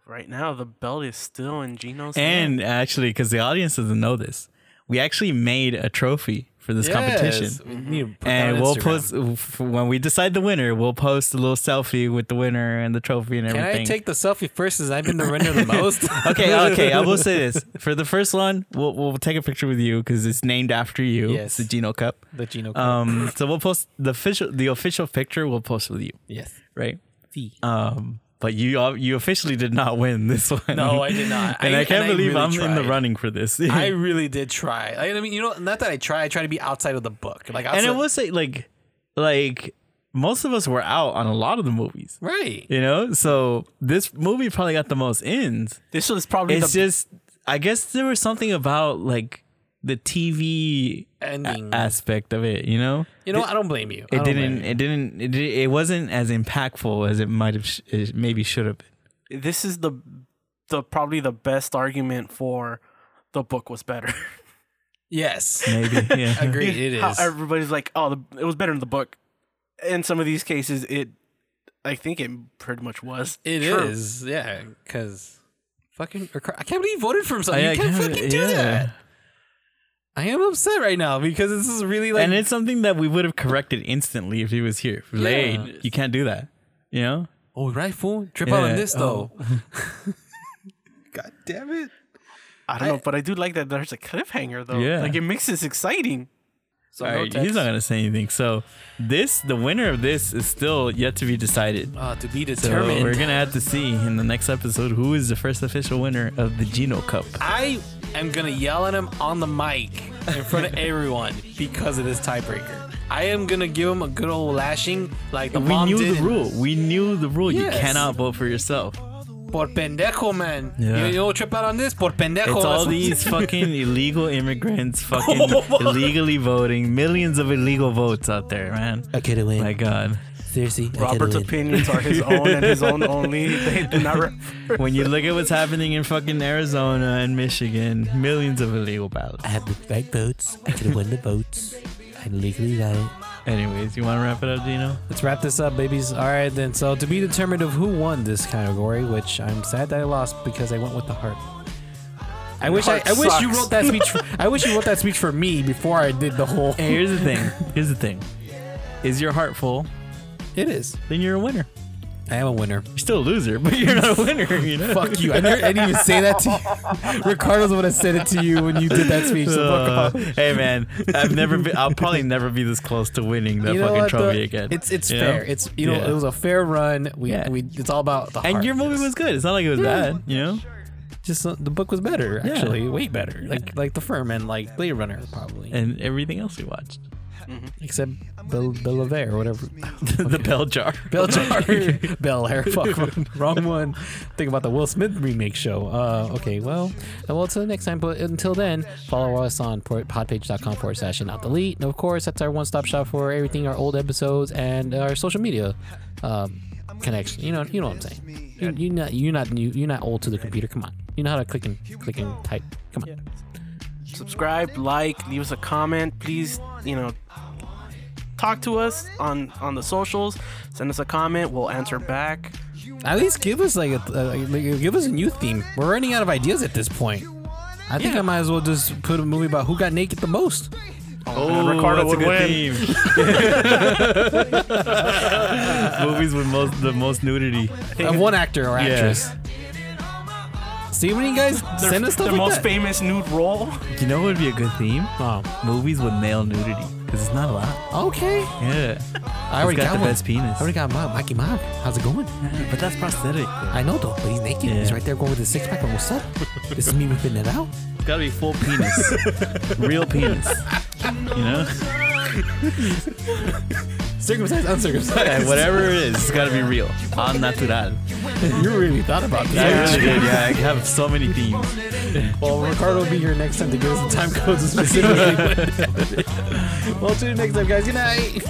Right now, the belt is still in Gino's and hand. actually, because the audience doesn't know this, we actually made a trophy for this competition. Yes. We to And we'll Instagram. post when we decide the winner. We'll post a little selfie with the winner and the trophy and everything. Can. I take the selfie first as I've been the winner the [LAUGHS] most? okay, [LAUGHS] okay. I will say this for the first one, we'll we'll take a picture with you because it's named after you. Yes. The Gino Cup. the Gino. Cup. Um, so we'll post the official the official picture. We'll post with you, yes. right? See. Um, but you you officially did not win this [LAUGHS] one. No, I did not. and I, I- can't and I believe really I'm in the running for this. I [LAUGHS] really did try. I mean, you know, not that I try. I try to be outside of the book. Like, and outside, it was say like like most of us were out on a lot of the movies. right. You know, so this movie probably got the most ins. This was probably It's the just, I guess there was something about like the TV Ending. aspect of it. You know, you know, what? I don't blame you. It don't blame didn't, you. it didn't, it, di- it wasn't as impactful as it might have, sh- it maybe should have been. this is the the probably the best argument for the book was better. [LAUGHS] Yes. Maybe, [LAUGHS] yeah. Agreed. It How is. everybody's like, oh, the, it was better in the book. In some of these cases, it, I think it pretty much was. It True. is. Yeah. Because fucking, Ricar- I can't believe you voted for himself. I- you I can't kinda- fucking do yeah. that. I am upset right now because this is really like. and it's something that we would have corrected instantly if he was here. Late, Yeah. you can't do that. You know, oh, right, fool. Trip out on this though. Oh. [LAUGHS] God damn it. I don't know, but I do like that there's a cliffhanger though. Yeah. Like it makes this exciting. So All no right, he's not gonna say anything. So this, the winner of this, is still yet to be decided. Uh, to be So determined. we're gonna have to see in the next episode who is the first official winner of the Gino Cup. I am gonna yell at him on the mic in front of [LAUGHS] everyone because of this tiebreaker. I am gonna give him a good old lashing like the we mom knew did. the rule. We knew the rule. Yes. You cannot vote for yourself. Por pendejo, man. Yeah. You, you know, trip out on this. Por pendejo. It's all these fucking [LAUGHS] illegal immigrants, fucking [LAUGHS] illegally voting, millions of illegal votes out there, man. I could have win. My God. Seriously, Robert's opinions are his own and his own only. They do not. Re- [LAUGHS] When you look at what's happening in fucking Arizona and Michigan, millions of illegal ballots. I have the right votes. I could have won the votes. I legally got it. Anyways, you want to wrap it up, Gino? Let's wrap this up, babies. All right, then. So to be determined of who won this category, which I'm sad that I lost because I went with the heart. I wish I, I wish you wrote that speech. [LAUGHS] For, I wish you wrote that speech for me before I did the whole. Hey, here's the thing. Here's the thing. Is your heart full? It is. Then you're a winner. I am a winner. You're still a loser, [LAUGHS] but you're not a winner. You know. Fuck you. I, never, I didn't even say that to you. [LAUGHS] Ricardo's would have said it to you when you did that speech. So fuck Uh, hey man, I've never been. I'll probably never be this close to winning that You know fucking what, trophy though? again. It's it's You fair. know? It's you know Yeah. it was a fair run. We Yeah. we it's all about the. And your movie was good. It's not like it was bad. You know. just uh, the book was better Yeah. actually, way better. Like like the firm and like Blade Runner probably, And everything else we watched. Except Bill Bill LeVay or whatever. [LAUGHS] [LAUGHS] the bell jar. [LAUGHS] Bell Jar, Bel Air. Fuck, wrong one. Think about the Will Smith remake show. Uh, okay, well, well, until next time. But until then, follow us on podpage.com forward slash and not delete. And of course, that's our one stop shop for everything, our old episodes and our social media um, connection. You know, you know what I'm saying. You, you're not, you're not new. You're not old to the computer. Come on, you know how to click and click and type. Come on. subscribe, like, leave us a comment. Please, you know, talk to us on on the socials. Send us a comment. We'll answer back. At least give us like a uh, like, give us a new theme. We're running out of ideas at this point. I think Yeah. I might as well just put a movie about who got naked the most. Oh, Ricardo that's would a win. theme. [LAUGHS] Movies with most the most nudity. Of one actor or Yeah. actress. See when you guys Their, send us stuff their like most that. famous nude role. You know what would be a good theme? Oh, Movies with male nudity, because it's not a lot. okay. Yeah, I already got got, the one. best penis. I already got Mark, Marky Mark. How's it going? but that's prosthetic. I know though, but he's naked. Yeah. He's right there going with his six pack. What's up? this is me whipping it out. It's gotta be full penis, [LAUGHS] real penis. You know, [LAUGHS] Circumcised, uncircumcised. and whatever it is, it's gotta be real. Al natural. you really thought about this. I really did. Yeah, I have so many themes. Well, Ricardo will be here next time to give us the time codes specifically. [LAUGHS] well, tune in next time, guys. Good night.